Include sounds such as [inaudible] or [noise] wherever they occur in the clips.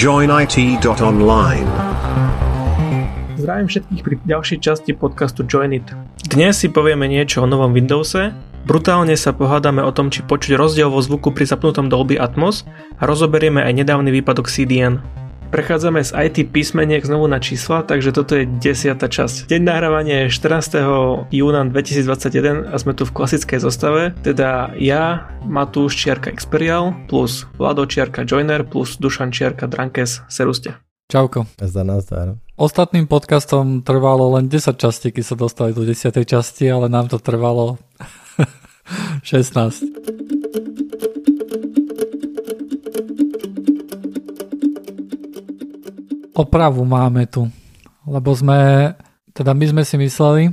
joinit.online. Zdravím všetkých pri ďalšej časti podcastu Join It. Dnes si povieme niečo o novom Windowse, brutálne sa pohádame o tom, či počuť rozdiel vo zvuku pri zapnutom Dolby Atmos a rozoberieme aj nedávny výpadok CDN. Prechádzame z IT písmeniek znovu na čísla, takže toto je desiata časť. Deň nahrávania je 14. júna 2021 a sme tu v klasickej zostave, teda ja, Matúš Čiarka Experial, plus Vlado Čiarka Joiner, plus Dušan Čiarka Drankes. Seruste. Čauko. Nazdar, nazdar. Ostatným podcastom trvalo len 10 častí, keď sa dostali do 10. časti, ale nám to trvalo [laughs] 16. opravu máme tu, lebo sme, teda my sme si mysleli,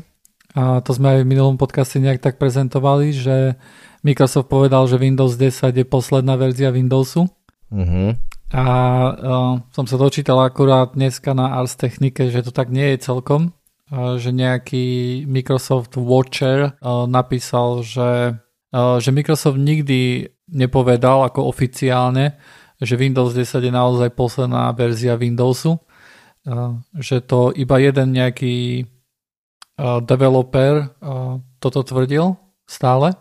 a to sme aj v minulom podcaste nejak tak prezentovali, že Microsoft povedal, že Windows 10 je posledná verzia Windowsu. Uh-huh. A uh, som sa dočítal akurát dneska na Ars Technike, že to tak nie je celkom. Uh, že nejaký Microsoft Watcher uh, napísal, že, uh, že Microsoft nikdy nepovedal ako oficiálne, že Windows 10 je naozaj posledná verzia Windowsu, že to iba jeden nejaký developer toto tvrdil stále,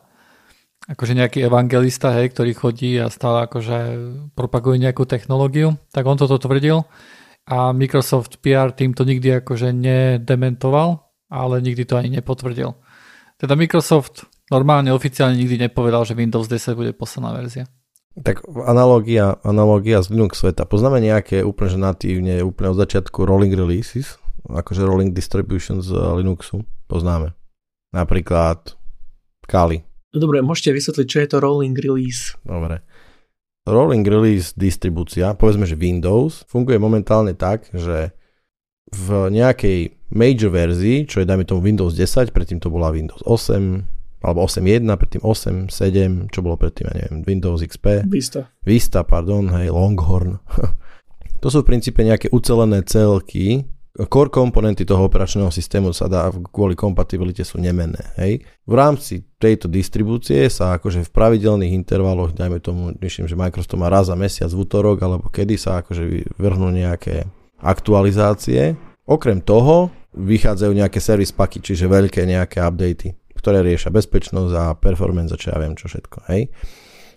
akože nejaký evangelista, hej, ktorý chodí a stále akože propaguje nejakú technológiu, tak on toto tvrdil a Microsoft PR tým to nikdy akože nedementoval, ale nikdy to ani nepotvrdil. Teda Microsoft normálne oficiálne nikdy nepovedal, že Windows 10 bude posledná verzia. Tak analogia, analogia z Linux sveta. Poznáme nejaké úplne že natívne, úplne od začiatku rolling releases, akože rolling distribution z Linuxu. Poznáme. Napríklad Kali. No dobre, môžete vysvetliť, čo je to rolling release. Dobre. Rolling release distribúcia, povedzme, že Windows, funguje momentálne tak, že v nejakej major verzii, čo je dajme tomu Windows 10, predtým to bola Windows 8, alebo 8.1, predtým 8, 7, čo bolo predtým, ja neviem, Windows XP. Vista. Vista, pardon, hej, Longhorn. [laughs] to sú v princípe nejaké ucelené celky, core komponenty toho operačného systému sa dá kvôli kompatibilite sú nemenné. Hej. V rámci tejto distribúcie sa akože v pravidelných intervaloch, dajme tomu, myslím, že Microsoft má raz za mesiac v útorok, alebo kedy sa akože vrhnú nejaké aktualizácie. Okrem toho vychádzajú nejaké service paky, čiže veľké nejaké updaty ktoré riešia bezpečnosť a performance a čo ja viem čo všetko. Hej.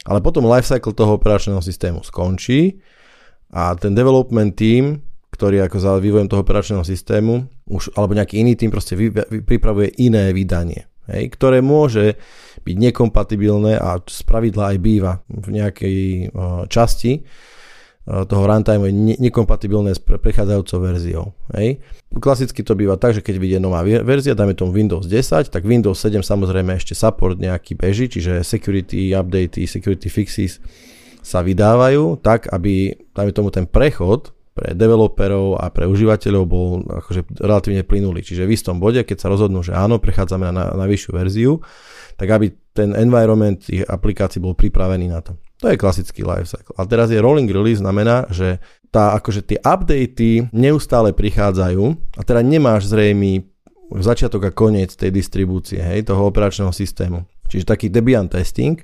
Ale potom lifecycle toho operačného systému skončí a ten development team, ktorý ako za vývojom toho operačného systému, už, alebo nejaký iný tým proste vy, vy, pripravuje iné vydanie, hej, ktoré môže byť nekompatibilné a spravidla aj býva v nejakej časti Eh, toho runtime je nekompatibilné s prechádzajúcou verziou. Hej. Klasicky to býva tak, že keď vyjde nová verzia, dáme tomu Windows 10, tak Windows 7 samozrejme ešte support nejaký beží, čiže security updaty, security fixes sa vydávajú tak, aby dáme tomu ten prechod pre developerov a pre užívateľov bol akože relatívne plynulý. Čiže v istom bode, keď sa rozhodnú, že áno, prechádzame na, na vyššiu verziu, tak aby ten environment ich aplikácií bol pripravený na to. To je klasický lifecycle. A teraz je rolling release znamená, že tá, akože tie updaty neustále prichádzajú a teda nemáš zrejmy začiatok a koniec tej distribúcie, hej, toho operačného systému. Čiže taký Debian testing,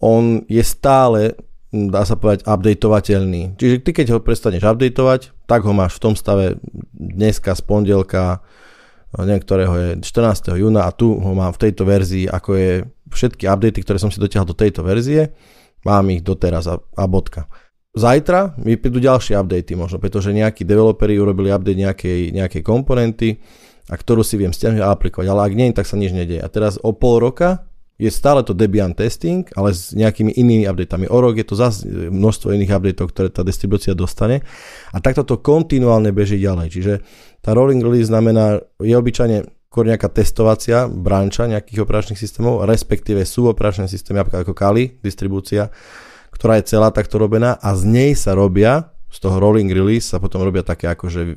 on je stále, dá sa povedať, updateovateľný. Čiže ty keď ho prestaneš updateovať, tak ho máš v tom stave dneska z pondelka, neviem, ktorého je 14. júna a tu ho mám v tejto verzii, ako je všetky updaty, ktoré som si dotiahol do tejto verzie, mám ich doteraz a, a bodka. Zajtra mi prídu ďalšie updaty možno, pretože nejakí developeri urobili update nejakej, nejakej komponenty, a ktorú si viem stiahnuť a aplikovať, ale ak nie, tak sa nič nedieje. A teraz o pol roka je stále to Debian testing, ale s nejakými inými updatami. O rok je to zase množstvo iných updateov, ktoré tá distribúcia dostane. A takto to kontinuálne beží ďalej. Čiže tá rolling release znamená, je obyčajne skôr nejaká testovacia branča nejakých operačných systémov, respektíve sú operačné systémy ako Kali, distribúcia, ktorá je celá takto robená a z nej sa robia, z toho rolling release sa potom robia také akože uh,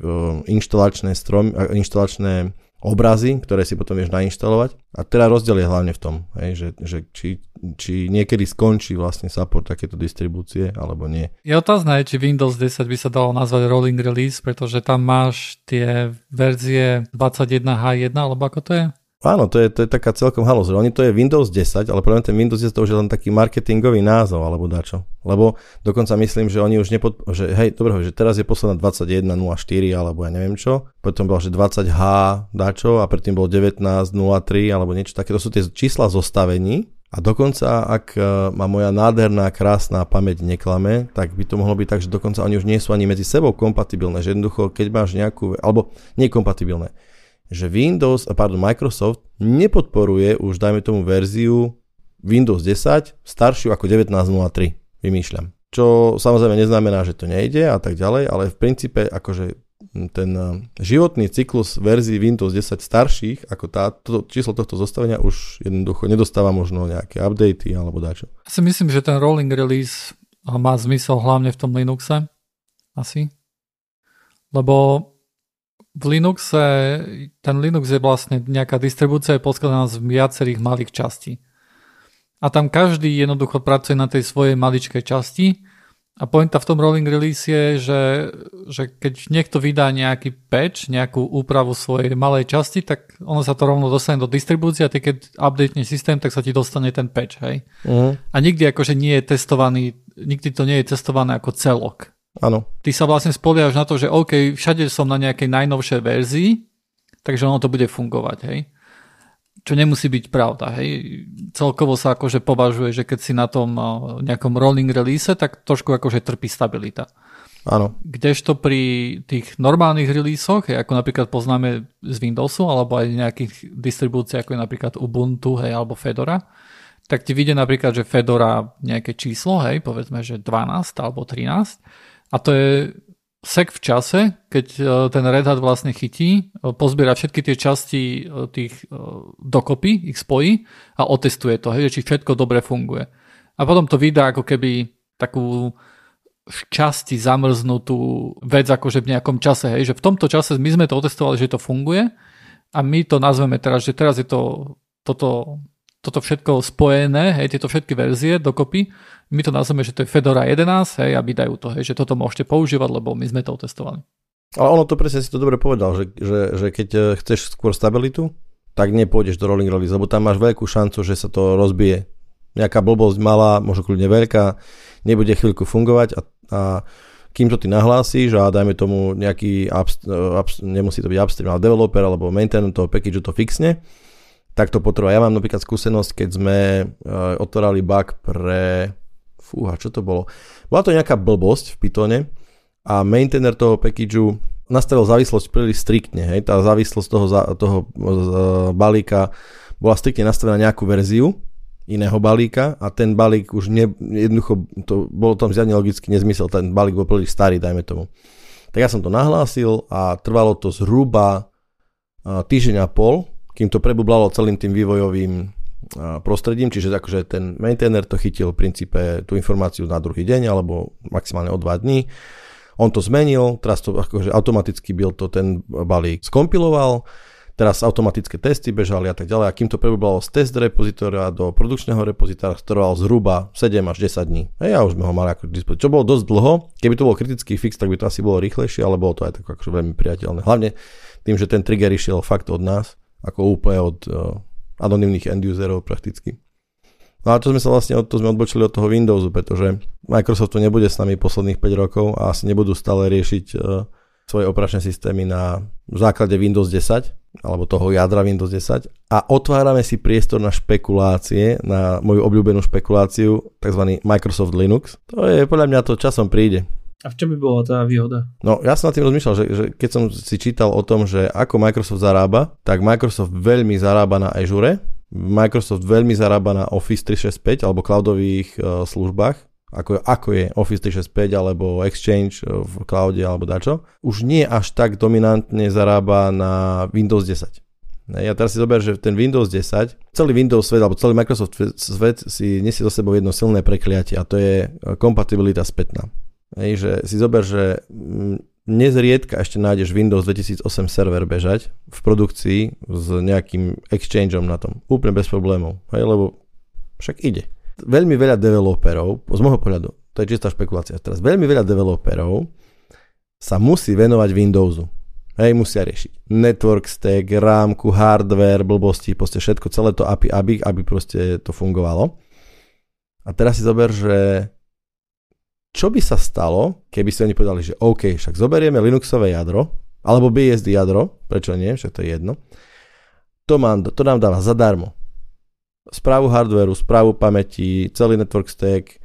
inštalačné, strom, inštalačné obrazy, ktoré si potom vieš nainštalovať. A teda rozdiel je hlavne v tom, hej, že, že či, či niekedy skončí vlastne support takéto distribúcie, alebo nie. Je otázne, či Windows 10 by sa dalo nazvať rolling release, pretože tam máš tie verzie 21H1, alebo ako to je? Áno, to je, to je taká celkom halus. Oni to je Windows 10, ale podľa ten Windows 10 to už je len taký marketingový názov alebo dačo. Lebo dokonca myslím, že oni už nepod... Že, hej, dobre, že teraz je posledná 21.04 alebo ja neviem čo. Potom bolo, že 20H dačo a predtým bol 19.03 alebo niečo také. To sú tie čísla zostavení. A dokonca, ak e, má moja nádherná, krásna pamäť neklame, tak by to mohlo byť tak, že dokonca oni už nie sú ani medzi sebou kompatibilné. Že jednoducho, keď máš nejakú, alebo nekompatibilné že Windows, pardon, Microsoft nepodporuje už, dajme tomu, verziu Windows 10 staršiu ako 19.03, vymýšľam. Čo samozrejme neznamená, že to nejde a tak ďalej, ale v princípe akože ten eh, životný cyklus verzií Windows 10 starších, ako tá, to, číslo tohto zostavenia už jednoducho nedostáva možno nejaké updaty alebo dačo. Ja si myslím, že ten rolling release má zmysel hlavne v tom Linuxe. Asi. Lebo v Linuxe, ten Linux je vlastne nejaká distribúcia je poskladaná z viacerých malých častí. A tam každý jednoducho pracuje na tej svojej maličkej časti a pointa v tom rolling release je, že, že keď niekto vydá nejaký patch, nejakú úpravu svojej malej časti, tak ono sa to rovno dostane do distribúcie a ty keď update systém, tak sa ti dostane ten patch, hej. Uh-huh. A nikdy akože nie je testovaný, nikdy to nie je testované ako celok. Áno. Ty sa vlastne spoliaš na to, že OK, všade som na nejakej najnovšej verzii, takže ono to bude fungovať, hej. Čo nemusí byť pravda, hej. Celkovo sa akože považuje, že keď si na tom nejakom rolling release, tak trošku akože trpí stabilita. Áno. Kdežto pri tých normálnych releaseoch, hej, ako napríklad poznáme z Windowsu, alebo aj nejakých distribúcií, ako je napríklad Ubuntu, hej, alebo Fedora, tak ti vyjde napríklad, že Fedora nejaké číslo, hej, povedzme, že 12 alebo 13 a to je sek v čase, keď e, ten Red Hat vlastne chytí, e, pozbiera všetky tie časti e, tých dokopy, ich spojí a otestuje to, hej, či všetko dobre funguje. A potom to vydá ako keby takú v časti zamrznutú vec akože v nejakom čase, hej, že v tomto čase my sme to otestovali, že to funguje a my to nazveme teraz, že teraz je to toto toto všetko spojené, hej, tieto všetky verzie dokopy, my to nazveme, že to je Fedora 11, hej, a vydajú to, hej, že toto môžete používať, lebo my sme to testovali. Ale ono to presne si to dobre povedal, že, že, že keď e, chceš skôr stabilitu, tak nepôjdeš do rolling release, lebo tam máš veľkú šancu, že sa to rozbije. Nejaká blbosť malá, možno kľudne veľká, nebude chvíľku fungovať a, a kým to ty nahlásíš a dajme tomu nejaký, ups, ups, nemusí to byť upstream, ale developer alebo maintainer toho package to fixne, tak to potrvá. Ja mám napríklad skúsenosť, keď sme uh, otvárali bug pre... Fúha, čo to bolo? Bola to nejaká blbosť v Pythone a maintainer toho packageu nastavil závislosť príliš striktne. Hej? Tá závislosť toho, toho uh, balíka bola striktne nastavená na nejakú verziu iného balíka a ten balík už ne, jednoducho, to bolo tam žiadne logický nezmysel, ten balík bol príliš starý, dajme tomu. Tak ja som to nahlásil a trvalo to zhruba uh, týždeň a pol, kým to prebublalo celým tým vývojovým prostredím, čiže akože ten maintainer to chytil v princípe tú informáciu na druhý deň alebo maximálne o dva dní. On to zmenil, teraz to akože automaticky byl to ten balík skompiloval, teraz automatické testy bežali a tak ďalej a kým to prebublalo z test repozitória do produkčného repozitára, trval zhruba 7 až 10 dní. Hej, a už sme ho mali ako dispozícii. Čo bolo dosť dlho, keby to bol kritický fix, tak by to asi bolo rýchlejšie, ale bolo to aj tak akože veľmi priateľné. Hlavne tým, že ten trigger išiel fakt od nás, ako úplne od uh, anonimných end-userov prakticky. No a to sme sa vlastne to sme odbočili od toho Windowsu, pretože Microsoft to nebude s nami posledných 5 rokov a asi nebudú stále riešiť uh, svoje operačné systémy na základe Windows 10 alebo toho jadra Windows 10 a otvárame si priestor na špekulácie, na moju obľúbenú špekuláciu, tzv. Microsoft Linux. To je podľa mňa to časom príde. A v čom by bola tá výhoda? No, ja som nad tým rozmýšľal, že, že keď som si čítal o tom, že ako Microsoft zarába, tak Microsoft veľmi zarába na Azure, Microsoft veľmi zarába na Office 365 alebo cloudových uh, službách, ako, ako je Office 365 alebo Exchange e, v cloude alebo dačo, už nie až tak dominantne zarába na Windows 10. Ja teraz si zober, že ten Windows 10, celý Windows svet, alebo celý Microsoft svet si nesie so sebou jedno silné prekliatie a to je e, kompatibilita spätná. Hej, že si zober, že mm, nezriedka ešte nájdeš Windows 2008 server bežať v produkcii s nejakým exchangeom na tom. Úplne bez problémov. Hej, lebo však ide. Veľmi veľa developerov, z môjho pohľadu, to je čistá špekulácia teraz, veľmi veľa developerov sa musí venovať Windowsu. Hej, musia riešiť network stack, rámku, hardware, blbosti, proste všetko, celé to API, aby, aby proste to fungovalo. A teraz si zober, že čo by sa stalo, keby si oni povedali, že OK, však zoberieme Linuxové jadro, alebo BSD jadro, prečo nie, však to je jedno. To, mám, to nám dáva zadarmo. Správu hardwareu, správu pamäti, celý network stack,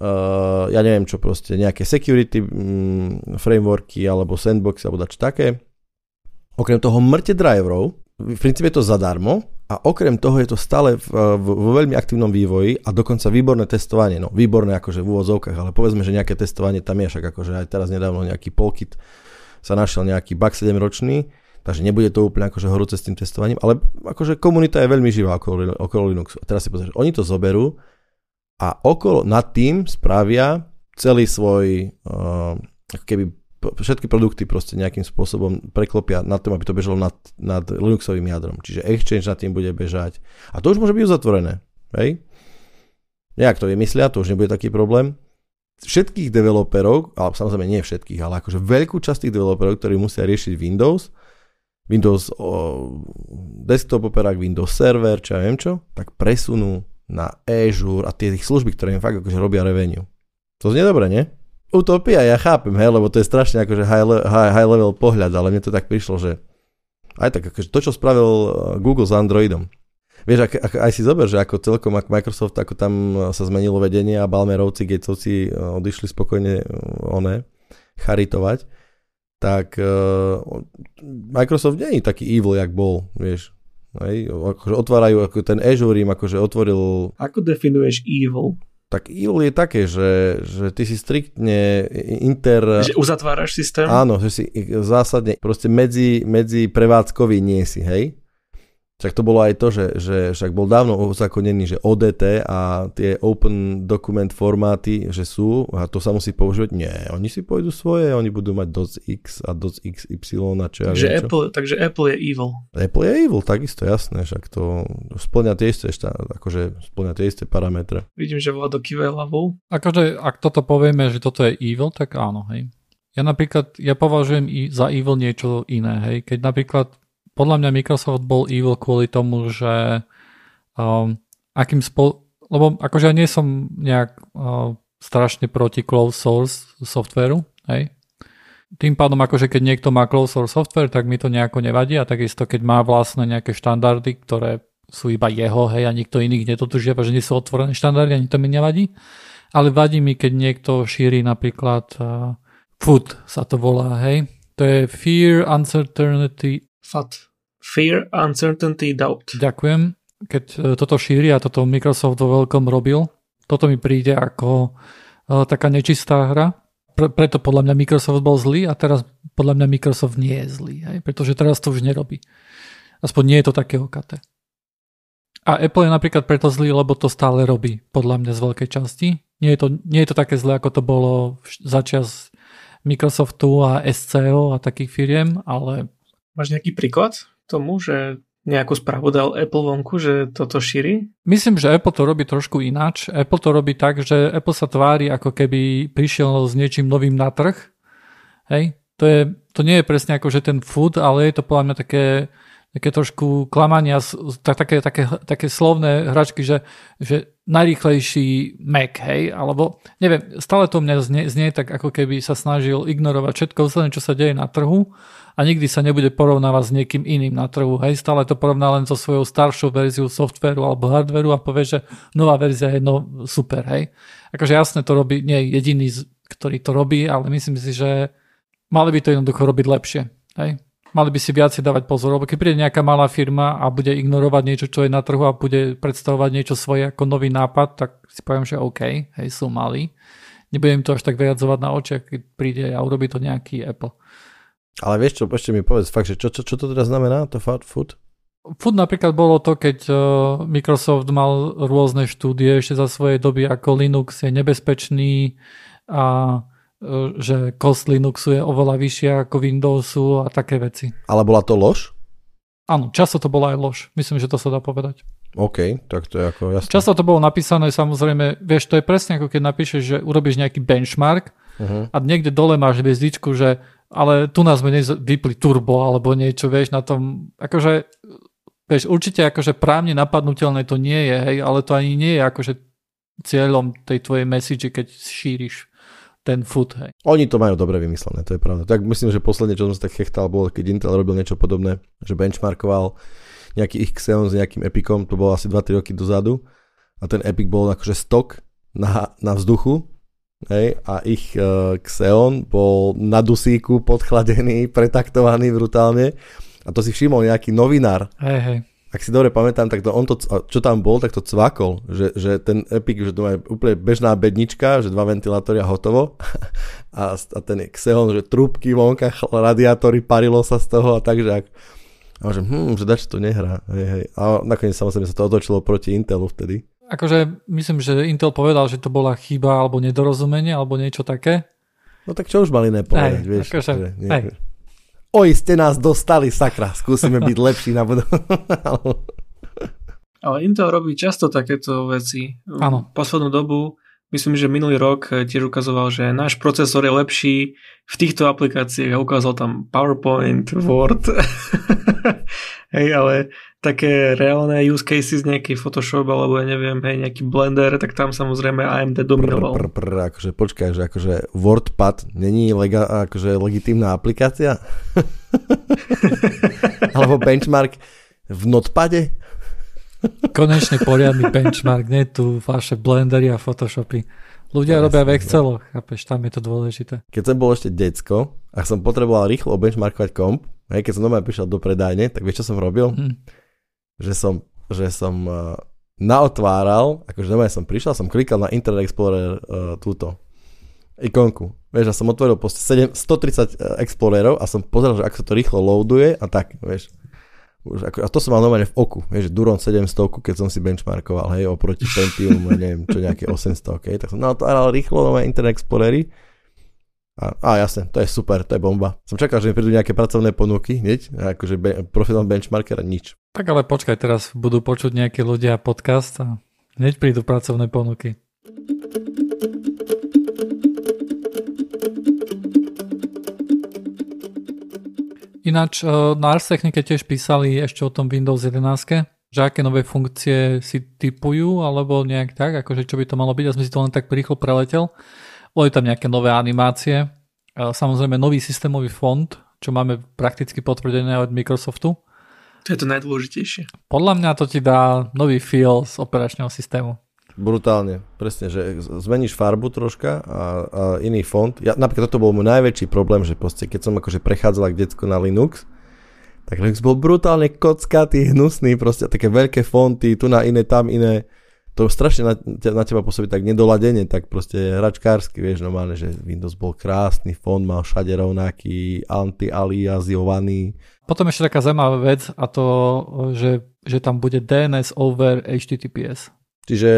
uh, ja neviem čo proste, nejaké security um, frameworky, alebo sandboxy, alebo dač také. Okrem toho mŕte driverov, v princípe je to zadarmo a okrem toho je to stále vo veľmi aktívnom vývoji a dokonca výborné testovanie. No výborné akože v úvodzovkách, ale povedzme, že nejaké testovanie tam je, však akože aj teraz nedávno nejaký polkit sa našiel nejaký bug 7 ročný, takže nebude to úplne akože horúce s tým testovaním, ale akože komunita je veľmi živá okolo, okolo Linuxu. A teraz si pozrieš, oni to zoberú a okolo nad tým spravia celý svoj uh, keby všetky produkty proste nejakým spôsobom preklopia na tom, aby to bežalo nad, nad Linuxovým jadrom. Čiže Exchange nad tým bude bežať. A to už môže byť uzatvorené. Hej? Nejak to vymyslia, to už nebude taký problém. Všetkých developerov, ale samozrejme nie všetkých, ale akože veľkú časť tých developerov, ktorí musia riešiť Windows, Windows o, desktop operák, Windows server, čo ja viem čo, tak presunú na Azure a tie ich služby, ktoré im fakt akože robia revenue. To znie dobre, nie? Utopia, ja chápem, hej, lebo to je strašne akože high, high, high level pohľad, ale mne to tak prišlo, že aj tak, akože to, čo spravil uh, Google s Androidom. Vieš, ak, ak, aj si zober, že ako celkom, ako Microsoft, ako tam uh, sa zmenilo vedenie a Balmerovci, Gatesovci uh, odišli spokojne one, charitovať, tak uh, Microsoft nie je taký evil, jak bol, vieš. Hej, akože otvárajú, ako ten Azure im akože otvoril... Ako definuješ evil? Tak evil je také, že, že ty si striktne inter... Že uzatváraš systém? Áno, že si zásadne proste medzi, medzi prevádzkový nie si, hej? Však to bolo aj to, že, že však bol dávno uzakonený, že ODT a tie open document formáty, že sú a to sa musí používať. Nie, oni si pôjdu svoje, oni budú mať .x a .xy a čo ja takže viem, Apple, čo. Takže Apple je evil. Apple je evil, takisto, jasné, však to splňa tie isté, akože splňa tie isté parametre. Vidím, že Vlado kýve hlavou. Akože, ak toto povieme, že toto je evil, tak áno, hej. Ja napríklad, ja považujem za evil niečo iné, hej. Keď napríklad podľa mňa Microsoft bol evil kvôli tomu, že um, akým spol... Lebo akože ja nie som nejak uh, strašne proti closed source softvéru, hej. Tým pádom akože keď niekto má closed source software, tak mi to nejako nevadí a takisto keď má vlastné nejaké štandardy, ktoré sú iba jeho, hej, a nikto iných nedodržiava, že nie sú otvorené štandardy, ani to mi nevadí. Ale vadí mi, keď niekto šíri napríklad uh, food sa to volá, hej. To je fear, uncertainty, FAT. Fear, Uncertainty, Doubt. Ďakujem. Keď e, toto šíri a toto Microsoft vo veľkom robil, toto mi príde ako uh, taká nečistá hra. Pre, preto podľa mňa Microsoft bol zlý a teraz podľa mňa Microsoft nie je zlý, hej? pretože teraz to už nerobí. Aspoň nie je to také okaté. A Apple je napríklad preto zlý, lebo to stále robí, podľa mňa z veľkej časti. Nie je to, nie je to také zlé, ako to bolo začias Microsoftu a SCO a takých firiem, ale Máš nejaký príklad tomu, že nejakú správu dal Apple vonku, že toto šíri? Myslím, že Apple to robí trošku ináč. Apple to robí tak, že Apple sa tvári, ako keby prišiel s niečím novým na trh. Hej? To, je, to nie je presne ako, že ten food, ale je to podľa mňa také, také trošku klamania, tak, také, také, také slovné hračky, že, že najrýchlejší Mac, hej, alebo neviem, stále to mňa znie, znie tak, ako keby sa snažil ignorovať všetko ostatné, čo sa deje na trhu a nikdy sa nebude porovnávať s niekým iným na trhu, hej, stále to porovná len so svojou staršou verziou softveru alebo hardveru a povie, že nová verzia je no, super, hej. Akože jasne to robí, nie je jediný, ktorý to robí, ale myslím si, že mali by to jednoducho robiť lepšie, hej mali by si viacej dávať pozor, lebo keď príde nejaká malá firma a bude ignorovať niečo, čo je na trhu a bude predstavovať niečo svoje ako nový nápad, tak si poviem, že OK, hej, sú malí. Nebudem to až tak vyjadzovať na očiach, keď príde a urobí to nejaký Apple. Ale vieš čo, ešte mi povedz fakt, že čo, čo, čo to teda znamená, to food? Food napríklad bolo to, keď uh, Microsoft mal rôzne štúdie ešte za svojej doby, ako Linux je nebezpečný a že cost Linuxu je oveľa vyššia ako Windowsu a také veci. Ale bola to lož? Áno, často to bola aj lož. Myslím, že to sa dá povedať. OK, tak to je ako jasné. Často to bolo napísané, samozrejme, vieš, to je presne ako keď napíšeš, že urobíš nejaký benchmark uh-huh. a niekde dole máš hviezdičku, že ale tu nás sme vypli turbo alebo niečo, vieš, na tom, akože, vieš, určite akože právne napadnutelné to nie je, hej, ale to ani nie je akože cieľom tej tvojej message, keď šíriš ten food, hej. Oni to majú dobre vymyslené, to je pravda. Tak myslím, že posledne, čo som sa tak chechtal, bolo, keď Intel robil niečo podobné, že benchmarkoval nejaký Xeon s nejakým Epicom, to bolo asi 2-3 roky dozadu a ten Epic bol akože stok na, na vzduchu hej, a ich uh, Xeon bol na dusíku podchladený, [laughs] pretaktovaný brutálne a to si všimol nejaký novinár. Hej, hej. Ak si dobre pamätám, tak to on to, čo tam bol, tak to cvakol, že, že ten Epic, že to je úplne bežná bednička, že dva ventilátory a hotovo [laughs] a, a ten Xeon, že trúbky vonka, radiátory, parilo sa z toho a takže ak, a že hm, že dač to nehrá. Hej, hej. A nakoniec samozrejme sa to otočilo proti Intelu vtedy. Akože myslím, že Intel povedal, že to bola chyba alebo nedorozumenie alebo niečo také. No tak čo už mali iné povedať, vieš. Akože, že, nie, hej. Oj, ste nás dostali, sakra, skúsime byť lepší na budú. [laughs] Ale Intel robí často takéto veci. Áno. Poslednú dobu, myslím, že minulý rok tiež ukazoval, že náš procesor je lepší v týchto aplikáciách a ukázal tam PowerPoint, Word. [laughs] Hej, ale také reálne use cases, nejaký Photoshop alebo ja neviem, hej, nejaký Blender, tak tam samozrejme AMD dominoval. Pr, pr, pr, akože počkaj, že akože WordPad není lega, akože legitímna aplikácia? [laughs] alebo benchmark v Notepade? Konečne poriadny benchmark, nie tu vaše Blendery a Photoshopy. Ľudia robia v Exceloch, chápeš, tam je to dôležité. Keď som bol ešte decko a som potreboval rýchlo benchmarkovať komp, hej, keď som doma prišiel do predajne, tak vieš, čo som robil? Hmm že som, že som uh, naotváral, akože doma som prišiel, som klikal na Internet Explorer uh, túto ikonku. Vieš, a som otvoril proste 7, 130 Explorerov a som pozeral, že ako sa to rýchlo loaduje a tak, vieš. Už ako, a to som mal normálne v oku, vieš, Duron 700, keď som si benchmarkoval, hej, oproti Pentium, neviem, čo nejaké 800, okay, tak som naotváral rýchlo nové Internet Explorery a, a jasne, to je super, to je bomba. Som čakal, že mi prídu nejaké pracovné ponuky, hneď, akože be, profilom benchmarker a nič. Tak ale počkaj, teraz budú počuť nejakí ľudia podcast a hneď prídu pracovné ponuky. Ináč e, na Ars Technike tiež písali ešte o tom Windows 11, že aké nové funkcie si typujú, alebo nejak tak, akože čo by to malo byť. Ja som si to len tak rýchlo preletel. Boli tam nejaké nové animácie, samozrejme nový systémový fond, čo máme prakticky potvrdené od Microsoftu. To je to najdôležitejšie. Podľa mňa to ti dá nový feel z operačného systému. Brutálne, presne, že zmeníš farbu troška a, a iný font. Ja, napríklad toto bol môj najväčší problém, že proste, keď som akože prechádzal ako detsko na Linux, tak Linux bol brutálne kockatý, hnusný, proste také veľké fonty, tu na iné, tam iné to strašne na, na teba pôsobí tak nedoladenie, tak proste hračkársky, vieš, normálne, že Windows bol krásny, fond mal všade rovnaký, anti-aliasovaný. Potom ešte taká zaujímavá vec a to, že, že tam bude DNS over HTTPS. Čiže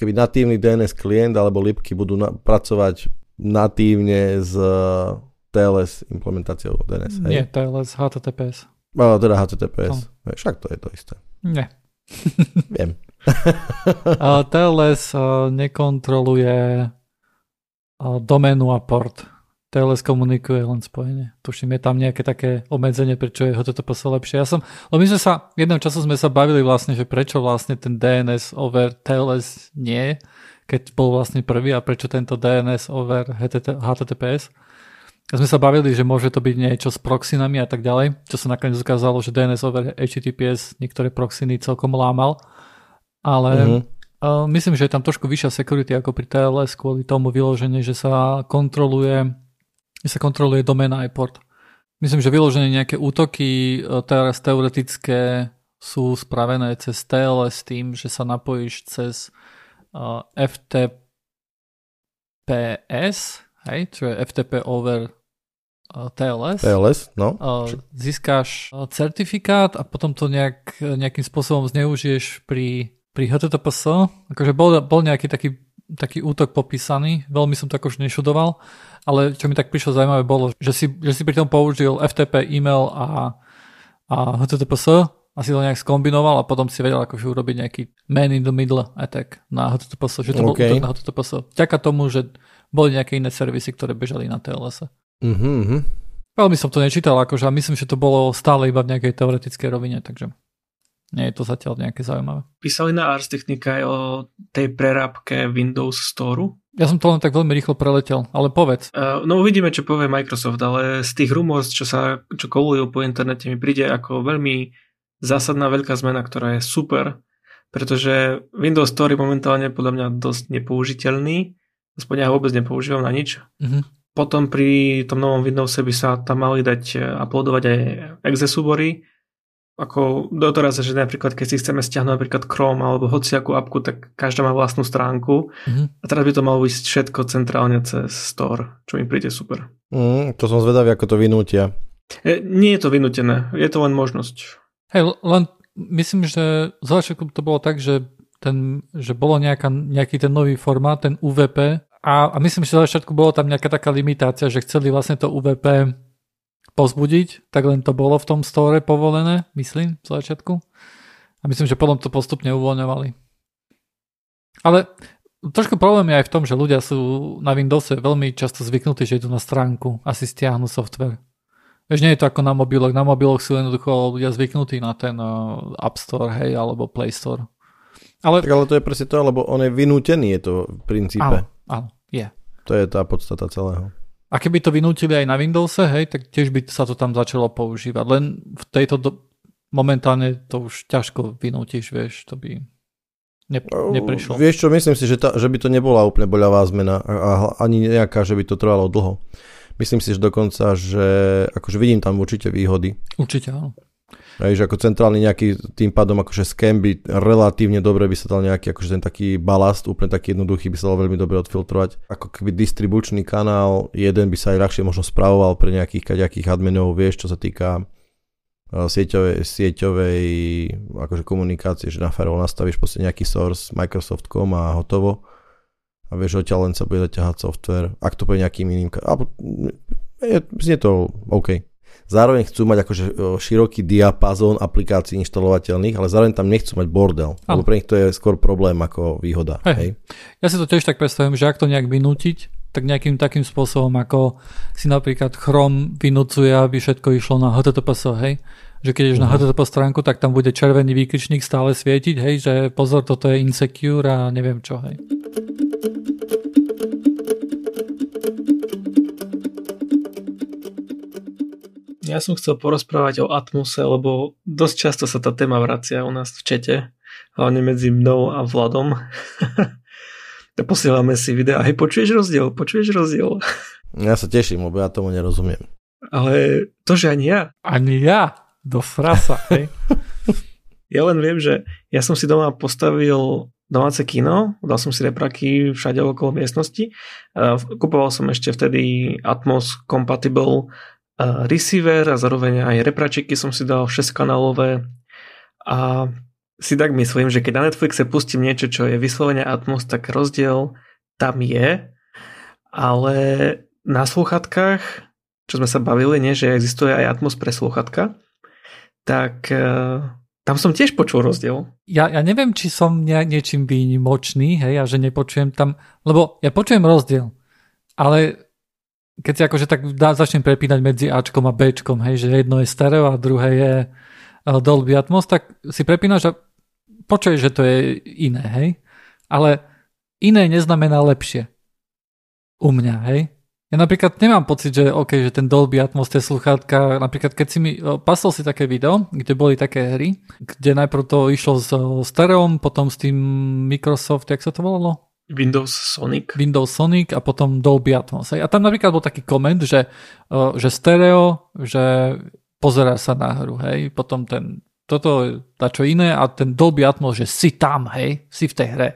keby natívny DNS klient alebo libky budú na, pracovať natívne s uh, TLS implementáciou DNS, hej? Nie, TLS, HTTPS. No, teda HTTPS. No. Však to je to isté. Nie. Viem. [laughs] TLS nekontroluje doménu a port. TLS komunikuje len spojenie. Tuším, je tam nejaké také obmedzenie, prečo je HTTPS lepšie. Ja som, lebo my sme sa, jednom času sme sa bavili vlastne, že prečo vlastne ten DNS over TLS nie, keď bol vlastne prvý a prečo tento DNS over HTTPS. A sme sa bavili, že môže to byť niečo s proxinami a tak ďalej, čo sa nakoniec ukázalo, že DNS over HTTPS niektoré proxiny celkom lámal ale uh-huh. uh, myslím, že je tam trošku vyššia security ako pri TLS kvôli tomu vyloženie, že sa kontroluje, že sa kontroluje doména aj port. Myslím, že vyloženie nejaké útoky uh, teraz teoretické sú spravené cez TLS tým, že sa napojíš cez uh, FTPS, hej, čo je FTP over TLS. TLS, no. Získáš certifikát a potom to nejak, nejakým spôsobom zneužiješ pri pri HTTPS, akože bol, bol nejaký taký, taký útok popísaný, veľmi som to akože nešudoval, ale čo mi tak prišlo zaujímavé bolo, že si, že si pri tom použil FTP, e-mail a, a HTTPS a si to nejak skombinoval a potom si vedel akože urobiť nejaký man in the middle attack na HTTPS, že to okay. bol útok na HTTPS. Vďaka tomu, že boli nejaké iné servisy, ktoré bežali na TLS. Uh-huh, uh-huh. Veľmi som to nečítal, akože a myslím, že to bolo stále iba v nejakej teoretickej rovine, takže nie je to zatiaľ nejaké zaujímavé. Písali na Ars Technica aj o tej prerábke Windows Store. Ja som to len tak veľmi rýchlo preletel, ale povedz. Uh, no uvidíme, čo povie Microsoft, ale z tých rumors, čo sa čo kolujú po internete, mi príde ako veľmi zásadná veľká zmena, ktorá je super, pretože Windows Store je momentálne podľa mňa dosť nepoužiteľný, aspoň ja ho vôbec nepoužívam na nič. Uh-huh. Potom pri tom novom Windowse by sa tam mali dať eh, uploadovať aj exe súbory, ako doteraz, že napríklad keď si chceme stiahnuť napríklad Chrome alebo hociakú apku, tak každá má vlastnú stránku mm-hmm. a teraz by to malo ísť všetko centrálne cez Store, čo mi príde super. Mm, to som zvedavý, ako to vynútia. E, nie je to vynútené, je to len možnosť. Hej, len myslím, že z začiatku to bolo tak, že, ten, že bolo nejaká, nejaký ten nový formát, ten UVP a, a myslím, že z začiatku bolo tam nejaká taká limitácia, že chceli vlastne to UVP pozbudiť, tak len to bolo v tom store povolené, myslím, v začiatku. A myslím, že potom to postupne uvoľňovali. Ale trošku problém je aj v tom, že ľudia sú na Windowse veľmi často zvyknutí, že idú na stránku a si stiahnu software. Vieš, nie je to ako na mobiloch. Na mobiloch sú jednoducho ľudia zvyknutí na ten uh, App Store, hej, alebo Play Store. Ale... Tak ale to je presne to, lebo on je vynútený, je to v princípe. Áno, áno, je. To je tá podstata celého. A keby to vynútili aj na Windowse, hej, tak tiež by sa to tam začalo používať. Len v tejto do... momentálne to už ťažko vynútiš, vieš, to by ne, neprišlo. Vieš čo, myslím si, že, tá, že by to nebola úplne boľavá zmena a ani nejaká, že by to trvalo dlho. Myslím si, že dokonca, že akože vidím tam určite výhody. Určite, áno. Hej, že ako centrálny nejaký tým pádom akože scam by relatívne dobre by sa dal nejaký akože ten taký balast, úplne taký jednoduchý by sa dal veľmi dobre odfiltrovať. Ako keby distribučný kanál, jeden by sa aj ľahšie možno spravoval pre nejakých kaďakých adminov, vieš, čo sa týka uh, sieťovej, sieťovej akože komunikácie, že na firewall nastavíš proste nejaký source Microsoft.com a hotovo a vieš, odtiaľ len sa bude zaťahať software, ak to bude nejakým iným, alebo je, je to OK. Zároveň chcú mať akože široký diapazón aplikácií inštalovateľných, ale zároveň tam nechcú mať bordel. Lebo pre nich to je skôr problém ako výhoda. Hej. Hej. Ja si to tiež tak predstavím, že ak to nejak vynútiť, tak nejakým takým spôsobom, ako si napríklad Chrome vynúcuje, aby všetko išlo na HTTPS, hej? Že keď ješ uh-huh. na mhm. HTTP stránku, tak tam bude červený výkričník stále svietiť, hej, že pozor, toto je insecure a neviem čo, hej. Ja som chcel porozprávať o Atmose, lebo dosť často sa tá téma vracia u nás v čete, hlavne medzi mnou a Vladom. [laughs] Posielame si videa, hej, počuješ rozdiel, počuješ rozdiel. Ja sa teším, lebo ja tomu nerozumiem. Ale to, že ani ja. Ani ja, do frasa, hej. [laughs] ja len viem, že ja som si doma postavil domáce kino, dal som si repraky všade okolo miestnosti. Kupoval som ešte vtedy Atmos Compatible receiver a zároveň aj repračiky som si dal 6 kanálové a si tak myslím, že keď na Netflixe pustím niečo, čo je vyslovene Atmos, tak rozdiel tam je, ale na sluchatkách, čo sme sa bavili, nie, že existuje aj Atmos pre sluchatka, tak uh, tam som tiež počul rozdiel. Ja, ja neviem, či som nie, niečím výnimočný, hej, a že nepočujem tam, lebo ja počujem rozdiel, ale keď si akože tak dá, začnem prepínať medzi Ačkom a Bčkom, hej, že jedno je stereo a druhé je uh, Dolby Atmos, tak si prepínaš a počuješ, že to je iné, hej. Ale iné neznamená lepšie. U mňa, hej. Ja napríklad nemám pocit, že OK, že ten Dolby Atmos, tie sluchátka, napríklad keď si mi, pasol si také video, kde boli také hry, kde najprv to išlo s stereom, potom s tým Microsoft, jak sa to volalo? Windows Sonic. Windows Sonic a potom Dolby Atmos. A tam napríklad bol taký koment, že, že stereo, že pozerá sa na hru, hej, potom ten, toto dá čo iné a ten Dolby Atmos, že si tam, hej, si v tej hre.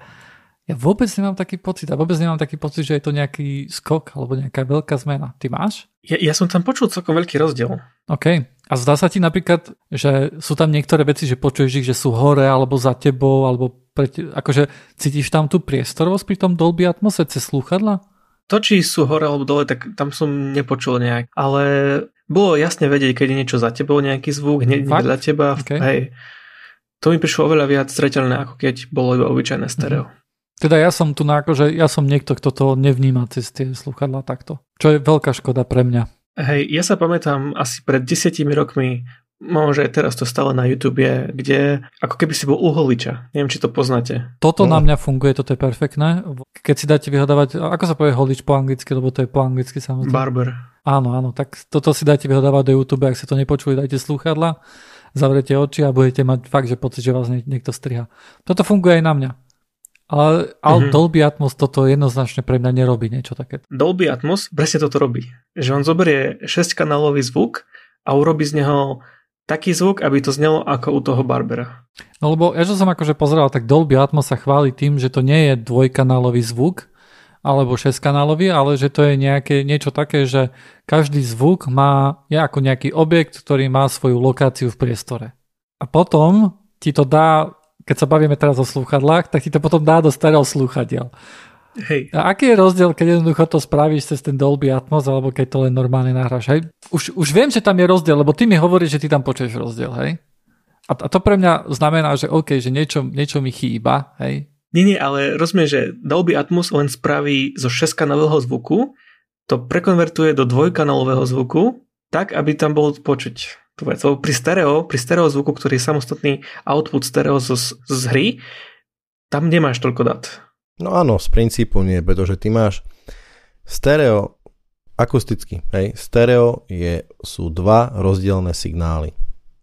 Ja vôbec nemám taký pocit a vôbec nemám taký pocit, že je to nejaký skok alebo nejaká veľká zmena. Ty máš? Ja, ja som tam počul celkom veľký rozdiel. OK. A zdá sa ti napríklad, že sú tam niektoré veci, že počuješ ich, že sú hore alebo za tebou, alebo pre te, akože cítiš tam tú priestorovosť pri tom Dolby Atmose cez slúchadla? To, či sú hore alebo dole, tak tam som nepočul nejak. Ale bolo jasne vedieť, keď je niečo za tebou, nejaký zvuk, hneď za teba. Okay. Hej. To mi prišlo oveľa viac zreteľné, ako keď bolo iba obyčajné stereo. Mm. Teda ja som tu na, akože ja som niekto, kto to nevníma cez tie sluchadla takto. Čo je veľká škoda pre mňa. Hej, ja sa pamätám asi pred desiatimi rokmi Môže teraz to stále na YouTube, kde ako keby si bol uholiča. Neviem, či to poznáte. Toto no. na mňa funguje, toto je perfektné. Keď si dáte vyhľadávať, ako sa povie holič po anglicky, lebo to je po anglicky samozrejme. Barber. Áno, áno, tak toto si dáte vyhľadávať do YouTube, ak ste to nepočuli, dajte slúchadla, zavrete oči a budete mať fakt, že pocit, že vás niekto striha. Toto funguje aj na mňa. Ale, ale mm-hmm. Dolby Atmos toto jednoznačne pre mňa nerobí niečo také. Dolby Atmos presne toto robí. Že on zoberie 6-kanálový zvuk a urobí z neho taký zvuk, aby to znelo ako u toho Barbera. No lebo ja čo som akože pozeral, tak Dolby Atmos sa chváli tým, že to nie je dvojkanálový zvuk, alebo šestkanálový, ale že to je nejaké, niečo také, že každý zvuk má, je ako nejaký objekt, ktorý má svoju lokáciu v priestore. A potom ti to dá, keď sa bavíme teraz o slúchadlách, tak ti to potom dá do starého slúchadiel. Hej. A aký je rozdiel, keď jednoducho to spravíš cez ten Dolby Atmos, alebo keď to len normálne nahráš, hej? Už, už viem, že tam je rozdiel, lebo ty mi hovoríš, že ty tam počuješ rozdiel, hej? A, a to pre mňa znamená, že OK, že niečo, niečo mi chýba, hej? Nie, nie, ale rozumieš, že Dolby Atmos len spraví zo 6-kanálového zvuku, to prekonvertuje do dvojkanálového zvuku, tak, aby tam bol počuť tú vec. Lebo pri stereo, pri stereo zvuku, ktorý je samostatný output stereo z, z hry, tam nemáš toľko dát. No áno, z princípu nie, pretože ty máš stereo akusticky, hej, stereo je, sú dva rozdielne signály,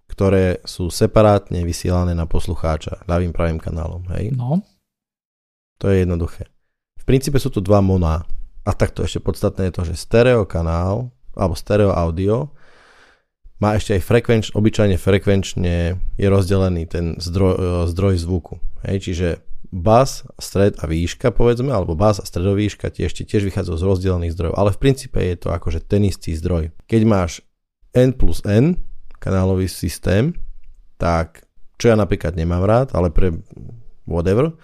ktoré sú separátne vysielané na poslucháča ľavým pravým kanálom, hej. No. To je jednoduché. V princípe sú tu dva moná. A takto ešte podstatné je to, že stereo kanál alebo stereo audio má ešte aj frekvenč, obyčajne frekvenčne je rozdelený ten zdroj, zdroj zvuku. Hej, čiže bas, stred a výška povedzme, alebo bas a stredovýška tiež, tiež vychádzajú z rozdielných zdrojov, ale v princípe je to akože ten istý zdroj. Keď máš N plus N kanálový systém, tak čo ja napríklad nemám rád, ale pre whatever,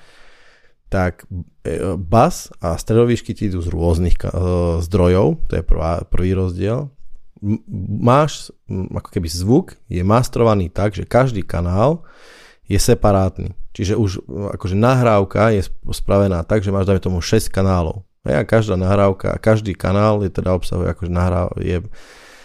tak e, bas a stredovýšky ti idú z rôznych e, zdrojov, to je prvá, prvý rozdiel. Máš ako keby zvuk je mastrovaný tak, že každý kanál je separátny. Čiže už akože nahrávka je spravená tak, že máš dajme tomu 6 kanálov. A každá nahrávka, každý kanál je teda obsahuje akože nahráv, je,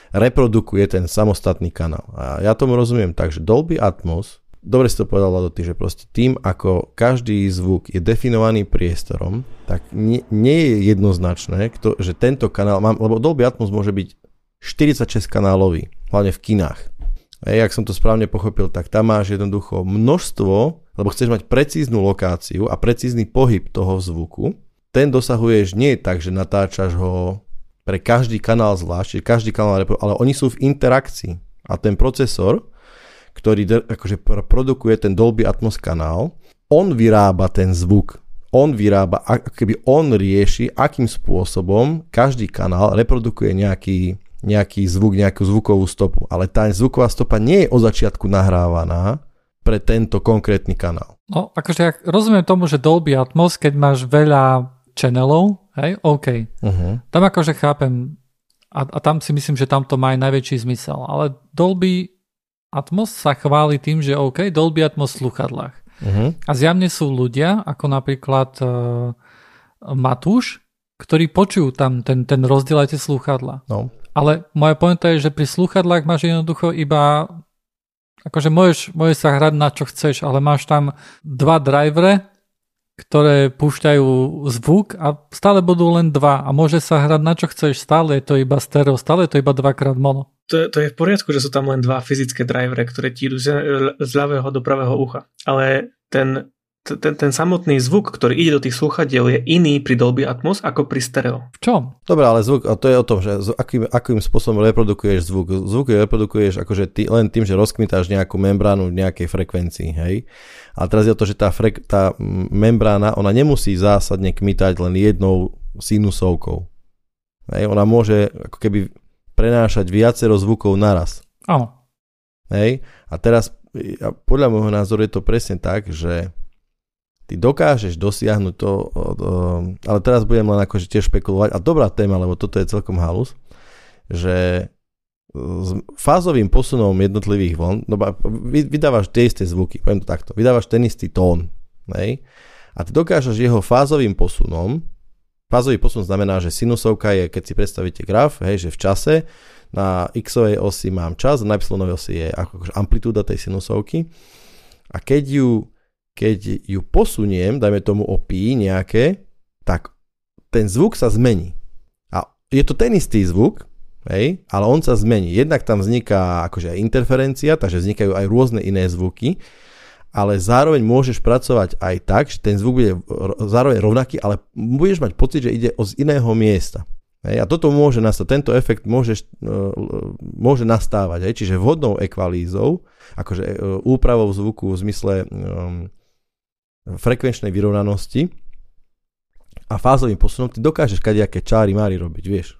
reprodukuje ten samostatný kanál. A ja tomu rozumiem tak, že Dolby Atmos, dobre si to povedal Vlado, ty, že proste tým, ako každý zvuk je definovaný priestorom, tak nie, nie je jednoznačné, kto, že tento kanál, mám, lebo Dolby Atmos môže byť 46 kanálový, hlavne v kinách. A jak som to správne pochopil, tak tam máš jednoducho množstvo, lebo chceš mať precíznu lokáciu a precízny pohyb toho zvuku. Ten dosahuješ nie tak, že natáčaš ho pre každý kanál zvlášť, každý kanál, ale oni sú v interakcii. A ten procesor, ktorý akože produkuje ten Dolby Atmos kanál, on vyrába ten zvuk. On vyrába, keby on rieši, akým spôsobom každý kanál reprodukuje nejaký nejaký zvuk, nejakú zvukovú stopu. Ale tá zvuková stopa nie je od začiatku nahrávaná pre tento konkrétny kanál. No, akože ja rozumiem tomu, že Dolby Atmos, keď máš veľa channelov, hej, OK. Uh-huh. Tam akože chápem a, a tam si myslím, že tam to má aj najväčší zmysel. Ale Dolby Atmos sa chváli tým, že OK, Dolby Atmos v sluchadlách. Uh-huh. A zjavne sú ľudia, ako napríklad uh, Matúš, ktorí počujú tam ten, ten rozdiel aj tie slúchadla. No. Ale moja pointa je, že pri slúchadlách máš jednoducho iba akože môžeš, môžeš sa hrať na čo chceš, ale máš tam dva drivere, ktoré púšťajú zvuk a stále budú len dva a môže sa hrať na čo chceš, stále je to iba stereo, stále je to iba dvakrát mono. To, to je v poriadku, že sú tam len dva fyzické drivere, ktoré ti idú z, z ľavého do pravého ucha. Ale ten ten, ten samotný zvuk, ktorý ide do tých slúchadiel, je iný pri Dolby Atmos ako pri stereo. V čom? Dobre, ale zvuk, a to je o tom, že akým, akým spôsobom reprodukuješ zvuk. Zvuk reprodukuješ akože ty, len tým, že rozkmitáš nejakú membránu v nejakej frekvencii, hej. A teraz je o to, že tá, frek, tá membrána, ona nemusí zásadne kmitať len jednou sinusovkou. Hej, ona môže ako keby prenášať viacero zvukov naraz. Áno. Hej, a teraz podľa môjho názoru je to presne tak, že ty dokážeš dosiahnuť to, ale teraz budem len akože tiež špekulovať, a dobrá téma, lebo toto je celkom halus, že s fázovým posunom jednotlivých vln, no vydávaš tie isté zvuky, poviem to takto, vydávaš ten istý tón, hej? a ty dokážeš jeho fázovým posunom Fázový posun znamená, že sinusovka je, keď si predstavíte graf, hej, že v čase na x osi mám čas, na y osi je akože amplitúda tej sinusovky. A keď ju, keď ju posuniem, dajme tomu o pi nejaké, tak ten zvuk sa zmení. A je to ten istý zvuk, hej, ale on sa zmení. Jednak tam vzniká akože aj interferencia, takže vznikajú aj rôzne iné zvuky ale zároveň môžeš pracovať aj tak, že ten zvuk bude zároveň rovnaký, ale budeš mať pocit, že ide z iného miesta. Hej, a toto môže nastať, tento efekt môže, e, môže nastávať, hej, čiže vhodnou ekvalízou, akože e, úpravou zvuku v zmysle um, frekvenčnej vyrovnanosti a fázovým posunom ty dokážeš kadejaké čáry mári robiť, vieš.